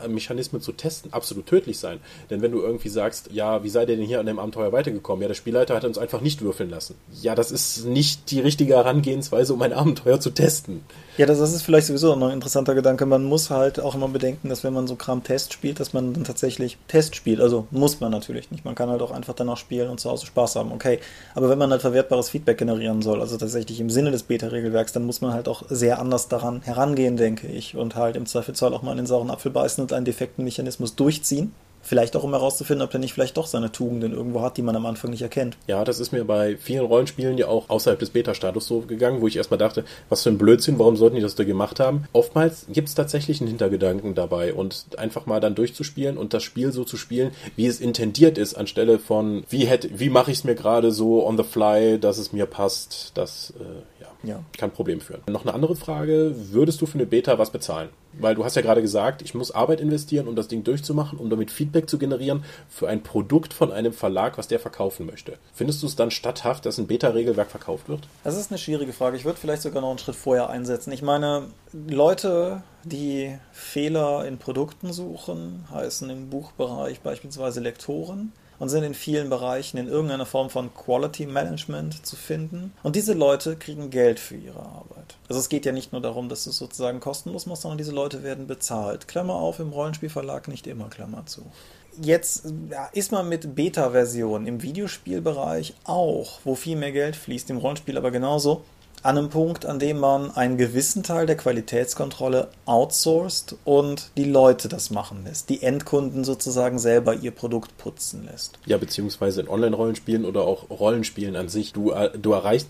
C: Mechanismen zu testen, absolut tödlich sein. Denn wenn du irgendwie sagst, ja, wie seid ihr denn hier an dem Abenteuer weitergekommen? Ja, der Spielleiter hat uns einfach nicht würfeln lassen. Ja, das ist nicht die richtige Herangehensweise, um ein Abenteuer zu testen.
B: Ja, das, ist vielleicht sowieso noch ein interessanter Gedanke. Man muss halt auch immer bedenken, dass wenn man so Kram Test spielt, dass man dann tatsächlich Test spielt. Also muss man natürlich nicht. Man kann halt auch einfach danach spielen und zu Hause Spaß haben. Okay. Aber wenn man halt verwertbares Feedback generieren soll, also tatsächlich im Sinne des Beta-Regelwerks, dann muss man halt auch sehr anders daran herangehen, denke ich. Und halt im Zweifelsfall auch mal in den sauren Apfel beißen und einen defekten Mechanismus durchziehen. Vielleicht auch, um herauszufinden, ob der nicht vielleicht doch seine Tugenden irgendwo hat, die man am Anfang nicht erkennt.
C: Ja, das ist mir bei vielen Rollenspielen ja auch außerhalb des Beta-Status so gegangen, wo ich erstmal dachte, was für ein Blödsinn, warum sollten die das da gemacht haben? Oftmals gibt es tatsächlich einen Hintergedanken dabei und einfach mal dann durchzuspielen und das Spiel so zu spielen, wie es intendiert ist, anstelle von, wie hätte, wie mache ich es mir gerade so on the fly, dass es mir passt, das äh, ja, kann Problem führen. Noch eine andere Frage, würdest du für eine Beta was bezahlen? Weil du hast ja gerade gesagt, ich muss Arbeit investieren, um das Ding durchzumachen, um damit Feedback zu generieren für ein Produkt von einem Verlag, was der verkaufen möchte. Findest du es dann statthaft, dass ein Beta-Regelwerk verkauft wird?
B: Das ist eine schwierige Frage. Ich würde vielleicht sogar noch einen Schritt vorher einsetzen. Ich meine, Leute, die Fehler in Produkten suchen, heißen im Buchbereich beispielsweise Lektoren und sind in vielen Bereichen in irgendeiner Form von Quality Management zu finden. Und diese Leute kriegen Geld für ihre Arbeit. Also es geht ja nicht nur darum, dass du es sozusagen kostenlos machst, sondern diese Leute werden bezahlt. Klammer auf, im Rollenspielverlag nicht immer, Klammer zu. Jetzt ist man mit Beta-Versionen im Videospielbereich auch, wo viel mehr Geld fließt, im Rollenspiel aber genauso, an einem Punkt, an dem man einen gewissen Teil der Qualitätskontrolle outsourced und die Leute das machen lässt, die Endkunden sozusagen selber ihr Produkt putzen lässt.
C: Ja, beziehungsweise in Online-Rollenspielen oder auch Rollenspielen an sich. Du, äh, du erreichst,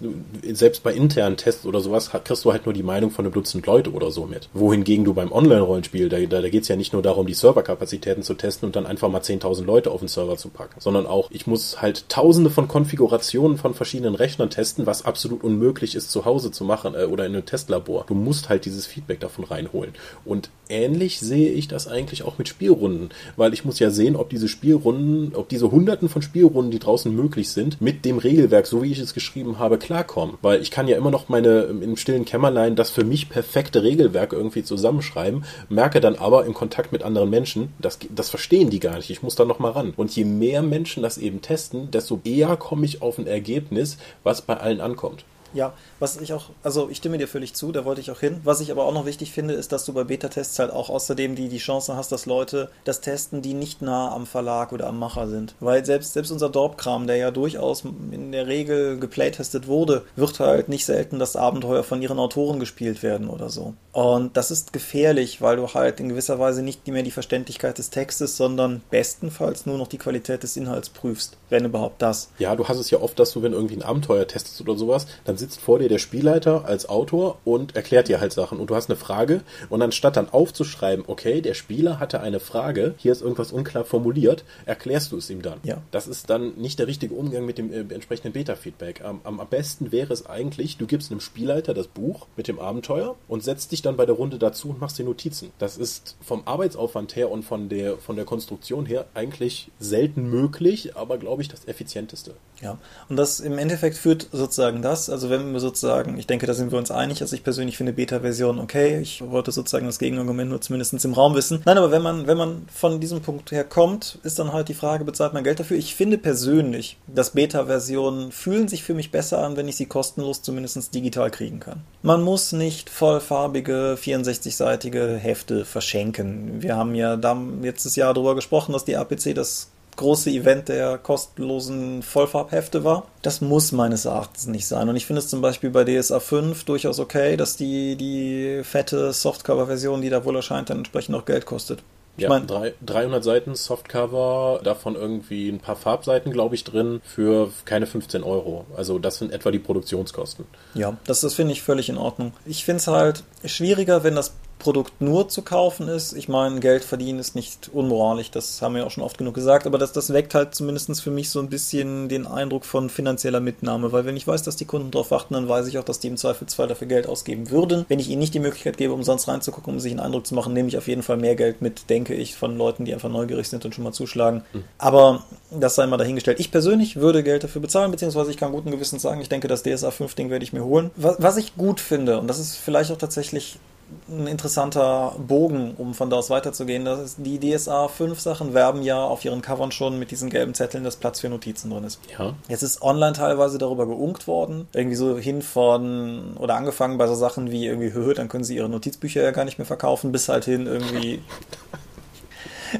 C: selbst bei internen Tests oder sowas, kriegst du halt nur die Meinung von einem Dutzend Leute oder so mit. Wohingegen du beim Online-Rollenspiel, da, da, da geht es ja nicht nur darum, die Serverkapazitäten zu testen und dann einfach mal 10.000 Leute auf den Server zu packen, sondern auch, ich muss halt tausende von Konfigurationen von verschiedenen Rechnern testen, was absolut unmöglich ist zu Hause zu machen äh, oder in einem Testlabor. Du musst halt dieses Feedback davon reinholen. Und ähnlich sehe ich das eigentlich auch mit Spielrunden, weil ich muss ja sehen, ob diese Spielrunden, ob diese Hunderten von Spielrunden, die draußen möglich sind, mit dem Regelwerk, so wie ich es geschrieben habe, klarkommen. Weil ich kann ja immer noch meine im stillen Kämmerlein das für mich perfekte Regelwerk irgendwie zusammenschreiben, merke dann aber im Kontakt mit anderen Menschen, das, das verstehen die gar nicht. Ich muss da noch mal ran. Und je mehr Menschen das eben testen, desto eher komme ich auf ein Ergebnis, was bei allen ankommt.
B: Ja, was ich auch, also ich stimme dir völlig zu, da wollte ich auch hin. Was ich aber auch noch wichtig finde, ist, dass du bei Beta-Tests halt auch außerdem die, die Chance hast, dass Leute das testen, die nicht nah am Verlag oder am Macher sind. Weil selbst, selbst unser Dorp-Kram, der ja durchaus in der Regel geplaytestet wurde, wird halt nicht selten das Abenteuer von ihren Autoren gespielt werden oder so. Und das ist gefährlich, weil du halt in gewisser Weise nicht mehr die Verständlichkeit des Textes, sondern bestenfalls nur noch die Qualität des Inhalts prüfst, wenn überhaupt das.
C: Ja, du hast es ja oft, dass du, wenn irgendwie ein Abenteuer testest oder sowas, dann sitzt vor dir der Spielleiter als Autor und erklärt dir halt Sachen und du hast eine Frage und anstatt dann aufzuschreiben, okay, der Spieler hatte eine Frage, hier ist irgendwas unklar formuliert, erklärst du es ihm dann.
B: Ja.
C: Das ist dann nicht der richtige Umgang mit dem äh, entsprechenden Beta-Feedback. Am, am, am besten wäre es eigentlich, du gibst einem Spielleiter das Buch mit dem Abenteuer und setzt dich dann bei der Runde dazu und machst dir Notizen. Das ist vom Arbeitsaufwand her und von der, von der Konstruktion her eigentlich selten möglich, aber glaube ich das effizienteste.
B: Ja, und das im Endeffekt führt sozusagen das, also wenn wir sozusagen, ich denke, da sind wir uns einig, also ich persönlich finde Beta-Version okay, ich wollte sozusagen das Gegenargument nur zumindest im Raum wissen. Nein, aber wenn man, wenn man von diesem Punkt her kommt, ist dann halt die Frage, bezahlt man Geld dafür? Ich finde persönlich, dass Beta-Versionen fühlen sich für mich besser an, wenn ich sie kostenlos zumindest digital kriegen kann. Man muss nicht vollfarbige 64-seitige Hefte verschenken. Wir haben ja letztes Jahr darüber gesprochen, dass die APC das große Event der kostenlosen Vollfarbhefte war. Das muss meines Erachtens nicht sein. Und ich finde es zum Beispiel bei DSA 5 durchaus okay, dass die, die fette Softcover-Version, die da wohl erscheint, dann entsprechend auch Geld kostet. Ich
C: Ja,
B: mein-
C: drei- 300 Seiten Softcover, davon irgendwie ein paar Farbseiten, glaube ich, drin, für keine 15 Euro. Also das sind etwa die Produktionskosten.
B: Ja, das, das finde ich völlig in Ordnung. Ich finde es halt schwieriger, wenn das Produkt nur zu kaufen ist. Ich meine, Geld verdienen ist nicht unmoralisch, das haben wir auch schon oft genug gesagt, aber das, das weckt halt zumindest für mich so ein bisschen den Eindruck von finanzieller Mitnahme, weil wenn ich weiß, dass die Kunden darauf warten, dann weiß ich auch, dass die im Zweifelsfall dafür Geld ausgeben würden. Wenn ich ihnen nicht die Möglichkeit gebe, umsonst reinzugucken, um sich einen Eindruck zu machen, nehme ich auf jeden Fall mehr Geld mit, denke ich, von Leuten, die einfach neugierig sind und schon mal zuschlagen. Aber das sei mal dahingestellt. Ich persönlich würde Geld dafür bezahlen, beziehungsweise ich kann guten Gewissens sagen, ich denke, das DSA 5 Ding werde ich mir holen. Was, was ich gut finde, und das ist vielleicht auch tatsächlich ein interessanter Bogen, um von da aus weiterzugehen. Das ist, die DSA 5 Sachen werben ja auf ihren Covern schon mit diesen gelben Zetteln, dass Platz für Notizen drin ist.
C: Ja.
B: Jetzt ist online teilweise darüber geunkt worden. Irgendwie so hin von, oder angefangen bei so Sachen wie irgendwie, höhö, dann können sie ihre Notizbücher ja gar nicht mehr verkaufen, bis halt hin irgendwie.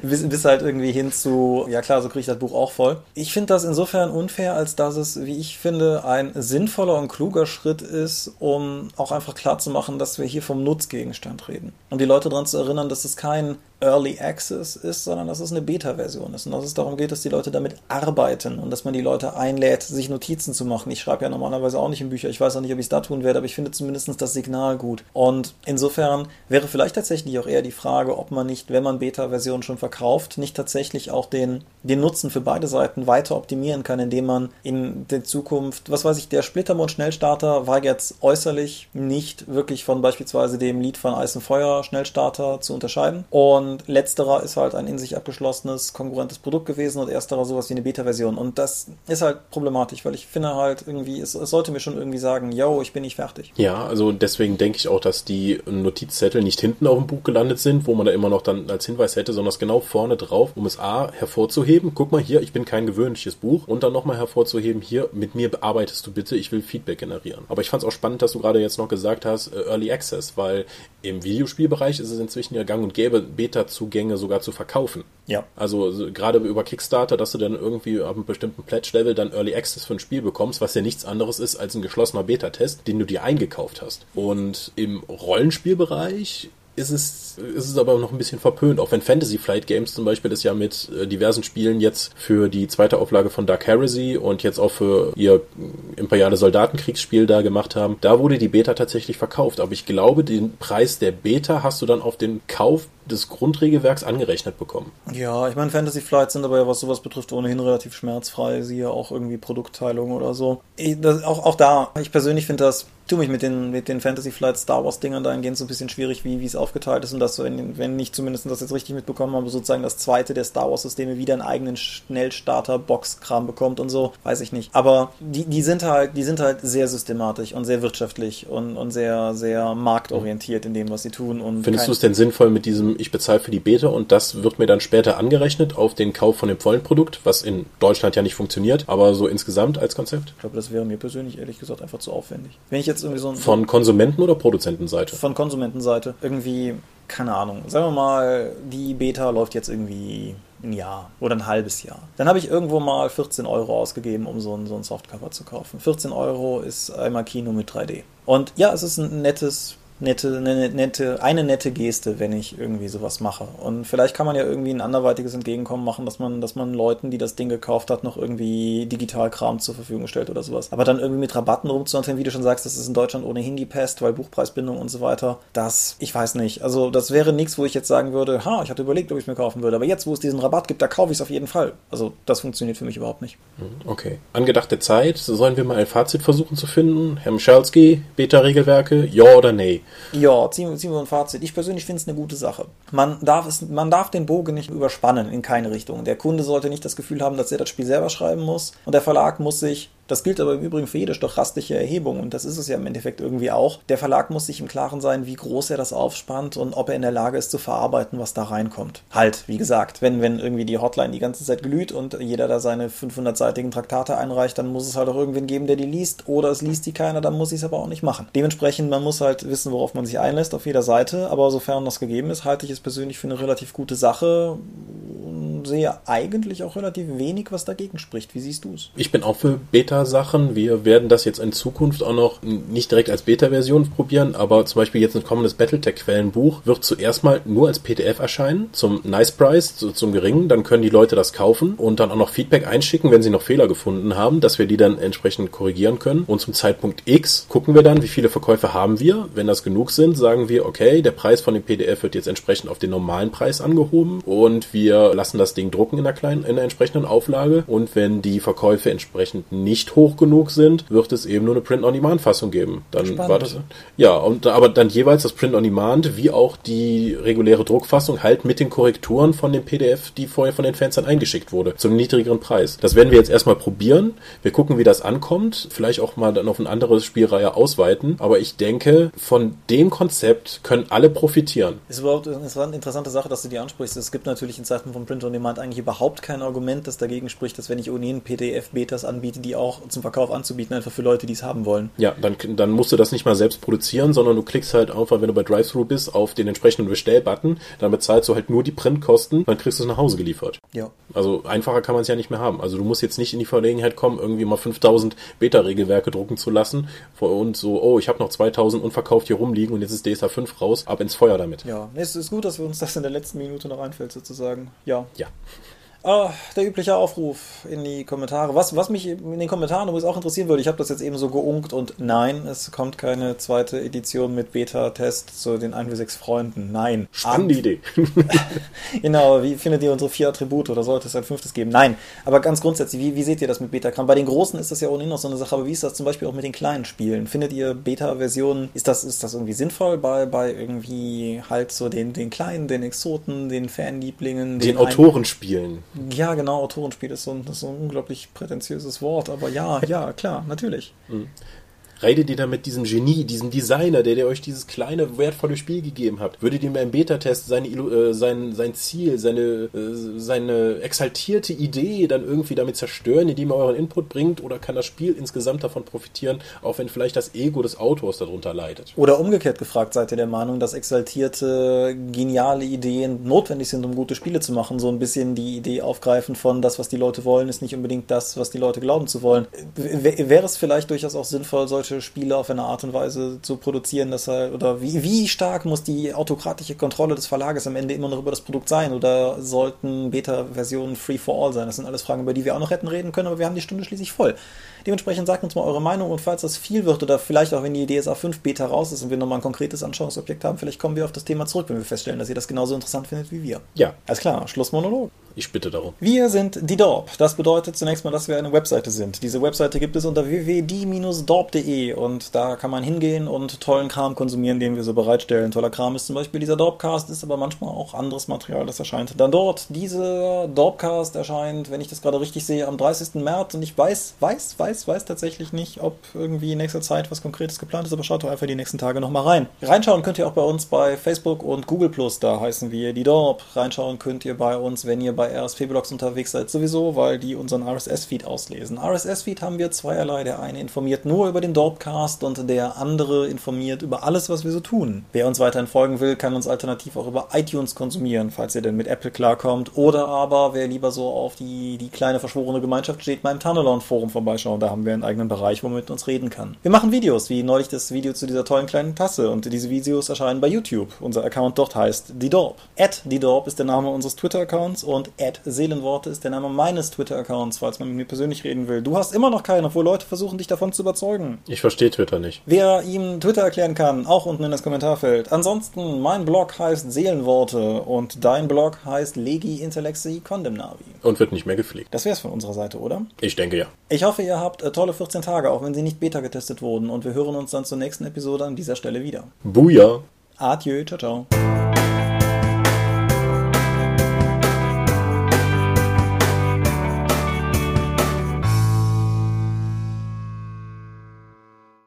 B: Bis, bis halt irgendwie hin zu, ja klar, so kriege ich das Buch auch voll. Ich finde das insofern unfair, als dass es, wie ich finde, ein sinnvoller und kluger Schritt ist, um auch einfach klarzumachen, dass wir hier vom Nutzgegenstand reden. Um die Leute daran zu erinnern, dass es kein Early Access ist, sondern dass es eine Beta-Version ist und dass es darum geht, dass die Leute damit arbeiten und dass man die Leute einlädt, sich Notizen zu machen. Ich schreibe ja normalerweise auch nicht in Bücher. Ich weiß auch nicht, ob ich es da tun werde, aber ich finde zumindest das Signal gut. Und insofern wäre vielleicht tatsächlich auch eher die Frage, ob man nicht, wenn man Beta-Versionen schon verkauft, nicht tatsächlich auch den, den Nutzen für beide Seiten weiter optimieren kann, indem man in der Zukunft, was weiß ich, der Splittermond-Schnellstarter war jetzt äußerlich nicht wirklich von beispielsweise dem Lied von Eis und Feuer Schnellstarter zu unterscheiden. Und letzterer ist halt ein in sich abgeschlossenes, konkurrentes Produkt gewesen und ersterer sowas wie eine Beta-Version. Und das ist halt problematisch, weil ich finde halt irgendwie, es, es sollte mir schon irgendwie sagen, yo, ich bin nicht fertig.
C: Ja, also deswegen denke ich auch, dass die Notizzettel nicht hinten auf dem Buch gelandet sind, wo man da immer noch dann als Hinweis hätte, sondern es genau vorne drauf, um es A hervorzuheben. Guck mal hier, ich bin kein gewöhnliches Buch. Und dann nochmal hervorzuheben, hier, mit mir bearbeitest du bitte, ich will Feedback generieren. Aber ich fand es auch spannend, dass du gerade jetzt noch gesagt hast, äh, Early Access, weil im Videospielbereich ist es inzwischen ja gang und gäbe, Beta-Zugänge sogar zu verkaufen.
B: Ja.
C: Also so, gerade über Kickstarter, dass du dann irgendwie ab einem bestimmten Pledge-Level dann Early Access für ein Spiel bekommst, was ja nichts anderes ist als ein geschlossener Beta-Test, den du dir eingekauft hast. Und im Rollenspielbereich ist es, ist es aber noch ein bisschen verpönt, auch wenn Fantasy Flight Games zum Beispiel das ja mit äh, diversen Spielen jetzt für die zweite Auflage von Dark Heresy und jetzt auch für ihr imperiale Soldatenkriegsspiel da gemacht haben. Da wurde die Beta tatsächlich verkauft, aber ich glaube, den Preis der Beta hast du dann auf den Kauf des Grundregelwerks angerechnet bekommen.
B: Ja, ich meine, Fantasy Flights sind aber ja, was sowas betrifft, ohnehin relativ schmerzfrei, siehe auch irgendwie Produktteilung oder so. Ich, das, auch, auch da, ich persönlich finde das, tue mich mit den, mit den Fantasy Flight Star Wars Dingern dahingehend so ein bisschen schwierig, wie, wie es aufgeteilt ist und dass, wenn, wenn ich zumindest das jetzt richtig mitbekommen habe, sozusagen das zweite der Star Wars Systeme wieder einen eigenen Schnellstarter-Box-Kram bekommt und so, weiß ich nicht. Aber die, die sind halt, die sind halt sehr systematisch und sehr wirtschaftlich und, und sehr, sehr marktorientiert in dem, was sie tun und
C: Findest du es denn sinnvoll mit diesem, ich bezahle für die Beta und das wird mir dann später angerechnet auf den Kauf von dem vollen Produkt, was in Deutschland ja nicht funktioniert, aber so insgesamt als Konzept?
B: Ich glaube, das wäre mir persönlich ehrlich gesagt einfach zu aufwendig. Wenn ich jetzt irgendwie so ein
C: Von Konsumenten- oder Produzentenseite?
B: von Konsumentenseite irgendwie, keine Ahnung, sagen wir mal, die Beta läuft jetzt irgendwie ein Jahr oder ein halbes Jahr. Dann habe ich irgendwo mal 14 Euro ausgegeben, um so ein, so ein Softcover zu kaufen. 14 Euro ist einmal Kino mit 3D. Und ja, es ist ein nettes nette, eine nette, eine nette Geste, wenn ich irgendwie sowas mache. Und vielleicht kann man ja irgendwie ein anderweitiges Entgegenkommen machen, dass man, dass man Leuten, die das Ding gekauft hat, noch irgendwie Digitalkram zur Verfügung stellt oder sowas. Aber dann irgendwie mit Rabatten rumzuhandeln, wie du schon sagst, das ist in Deutschland ohnehin die Pest, weil Buchpreisbindung und so weiter. Das, ich weiß nicht. Also das wäre nichts, wo ich jetzt sagen würde, ha, ich hatte überlegt, ob ich es mir kaufen würde. Aber jetzt, wo es diesen Rabatt gibt, da kaufe ich es auf jeden Fall. Also das funktioniert für mich überhaupt nicht.
C: Okay. Angedachte Zeit, sollen wir mal ein Fazit versuchen zu finden? Herr Michalski, Beta-Regelwerke, ja oder nee?
B: Ja, ziehen, ziehen wir ein Fazit. Ich persönlich finde es eine gute Sache. Man darf, es, man darf den Bogen nicht überspannen in keine Richtung. Der Kunde sollte nicht das Gefühl haben, dass er das Spiel selber schreiben muss. Und der Verlag muss sich, das gilt aber im Übrigen für jede stochastische Erhebung, und das ist es ja im Endeffekt irgendwie auch, der Verlag muss sich im Klaren sein, wie groß er das aufspannt und ob er in der Lage ist zu verarbeiten, was da reinkommt. Halt, wie gesagt, wenn, wenn irgendwie die Hotline die ganze Zeit glüht und jeder da seine 500-seitigen Traktate einreicht, dann muss es halt auch irgendwen geben, der die liest. Oder es liest die keiner, dann muss ich es aber auch nicht machen. Dementsprechend, man muss halt wissen, worauf man sich einlässt auf jeder Seite, aber sofern das gegeben ist, halte ich es persönlich für eine relativ gute Sache. Und sehe eigentlich auch relativ wenig, was dagegen spricht. Wie siehst du es?
C: Ich bin auch für Beta-Sachen. Wir werden das jetzt in Zukunft auch noch nicht direkt als Beta-Version probieren, aber zum Beispiel jetzt ein kommendes Battletech-Quellenbuch wird zuerst mal nur als PDF erscheinen, zum Nice Price, zum geringen. Dann können die Leute das kaufen und dann auch noch Feedback einschicken, wenn sie noch Fehler gefunden haben, dass wir die dann entsprechend korrigieren können. Und zum Zeitpunkt X gucken wir dann, wie viele Verkäufe haben wir. Wenn das genug sind, sagen wir, okay, der Preis von dem PDF wird jetzt entsprechend auf den normalen Preis angehoben und wir lassen das Ding drucken in der kleinen, in der entsprechenden Auflage. Und wenn die Verkäufe entsprechend nicht hoch genug sind, wird es eben nur eine Print-on-Demand-Fassung geben. Dann
B: Spannend.
C: war das, ja, und aber dann jeweils das Print-on-Demand wie auch die reguläre Druckfassung halt mit den Korrekturen von dem PDF, die vorher von den Fans dann eingeschickt wurde, zum niedrigeren Preis. Das werden wir jetzt erstmal probieren. Wir gucken, wie das ankommt. Vielleicht auch mal dann auf eine andere Spielreihe ausweiten. Aber ich denke, von dem Konzept können alle profitieren.
B: Ist überhaupt eine interessante Sache, dass du die ansprichst. Es gibt natürlich in Zeiten von Print on Demand eigentlich überhaupt kein Argument, das dagegen spricht, dass wenn ich ohnehin PDF-Betas anbiete, die auch zum Verkauf anzubieten, einfach für Leute, die es haben wollen.
C: Ja, dann, dann musst du das nicht mal selbst produzieren, sondern du klickst halt einfach, wenn du bei Drive-Thru bist, auf den entsprechenden Bestellbutton. Dann bezahlst du halt nur die Printkosten, dann kriegst du es nach Hause geliefert.
B: Ja.
C: Also einfacher kann man es ja nicht mehr haben. Also du musst jetzt nicht in die Verlegenheit kommen, irgendwie mal 5000 Beta-Regelwerke drucken zu lassen und so, oh, ich habe noch 2000 unverkauft hier rumliegen und jetzt ist DSA 5 raus, ab ins Feuer damit.
B: Ja, es ist gut, dass wir uns das in der letzten Minute noch einfällt, sozusagen. Ja.
C: Ja.
B: Ah, der übliche Aufruf in die Kommentare. Was, was mich in den Kommentaren übrigens auch interessieren würde, ich habe das jetzt eben so geunkt und nein, es kommt keine zweite Edition mit Beta-Test zu den 1 6 Freunden. Nein.
C: Spannende Idee.
B: genau, wie findet ihr unsere vier Attribute oder sollte es ein fünftes geben? Nein, aber ganz grundsätzlich, wie, wie seht ihr das mit Beta-Kram? Bei den Großen ist das ja ohnehin noch so eine Sache, aber wie ist das zum Beispiel auch mit den kleinen Spielen? Findet ihr Beta-Versionen, ist das, ist das irgendwie sinnvoll bei, bei irgendwie halt so den, den kleinen, den Exoten, den Fanlieblingen?
C: Den Autorenspielen.
B: Ja, genau, Autorenspiel ist so, ein, ist so ein unglaublich prätentiöses Wort, aber ja, ja, klar, natürlich.
C: Mhm. Redet ihr da mit diesem Genie, diesem Designer, der, der euch dieses kleine, wertvolle Spiel gegeben hat? Würdet ihr beim Beta-Test seine, äh, sein, sein Ziel, seine, äh, seine exaltierte Idee dann irgendwie damit zerstören, indem ihr euren Input bringt? Oder kann das Spiel insgesamt davon profitieren, auch wenn vielleicht das Ego des Autors darunter leidet?
B: Oder umgekehrt gefragt, seid ihr der Meinung, dass exaltierte, geniale Ideen notwendig sind, um gute Spiele zu machen? So ein bisschen die Idee aufgreifen von, das, was die Leute wollen, ist nicht unbedingt das, was die Leute glauben zu wollen. W wäre es vielleicht durchaus auch sinnvoll, solche solche Spiele auf eine Art und Weise zu produzieren, dass er, oder wie, wie stark muss die autokratische Kontrolle des Verlages am Ende immer noch über das Produkt sein? Oder sollten Beta-Versionen free for all sein? Das sind alles Fragen, über die wir auch noch hätten reden können, aber wir haben die Stunde schließlich voll. Dementsprechend sagt uns mal eure Meinung und falls das viel wird oder vielleicht auch wenn die DSA 5 Beta raus ist und wir nochmal ein konkretes Anschauungsobjekt haben, vielleicht kommen wir auf das Thema zurück, wenn wir feststellen, dass ihr das genauso interessant findet wie wir.
C: Ja.
B: Alles klar, Schlussmonolog.
C: Ich bitte darum.
B: Wir sind die Dorp. Das bedeutet zunächst mal, dass wir eine Webseite sind. Diese Webseite gibt es unter www.die-dorp.de und da kann man hingehen und tollen Kram konsumieren, den wir so bereitstellen. Toller Kram ist zum Beispiel dieser Dorpcast, ist aber manchmal auch anderes Material, das erscheint dann dort. Dieser Dorpcast erscheint, wenn ich das gerade richtig sehe, am 30. März und ich weiß, weiß, weiß, weiß tatsächlich nicht, ob irgendwie in nächster Zeit was Konkretes geplant ist, aber schaut doch einfach die nächsten Tage nochmal rein. Reinschauen könnt ihr auch bei uns bei Facebook und Google Plus, da heißen wir die Dorp. Reinschauen könnt ihr bei uns, wenn ihr bei RSP-Blogs unterwegs seid, sowieso, weil die unseren RSS-Feed auslesen. RSS-Feed haben wir zweierlei. Der eine informiert nur über den Dorpcast und der andere informiert über alles, was wir so tun. Wer uns weiterhin folgen will, kann uns alternativ auch über iTunes konsumieren, falls ihr denn mit Apple klarkommt. Oder aber, wer lieber so auf die, die kleine verschworene Gemeinschaft steht, mal im Tunnelon-Forum vorbeischauen. Da haben wir einen eigenen Bereich, wo man mit uns reden kann. Wir machen Videos, wie neulich das Video zu dieser tollen kleinen Tasse. Und diese Videos erscheinen bei YouTube. Unser Account dort heißt Die Dorp. At Die Dorp ist der Name unseres Twitter-Accounts und at Seelenworte ist der Name meines Twitter-Accounts, falls man mit mir persönlich reden will. Du hast immer noch keinen, obwohl Leute versuchen, dich davon zu überzeugen.
C: Ich verstehe Twitter nicht.
B: Wer ihm Twitter erklären kann, auch unten in das Kommentarfeld. Ansonsten, mein Blog heißt Seelenworte und dein Blog heißt Legi Intellexi Condemnavi.
C: Und wird nicht mehr gepflegt.
B: Das wär's von unserer Seite, oder?
C: Ich denke ja.
B: Ich hoffe, ihr habt äh, tolle 14 Tage, auch wenn sie nicht beta getestet wurden. Und wir hören uns dann zur nächsten Episode an dieser Stelle wieder.
C: Buja!
B: Adieu, ciao, ciao.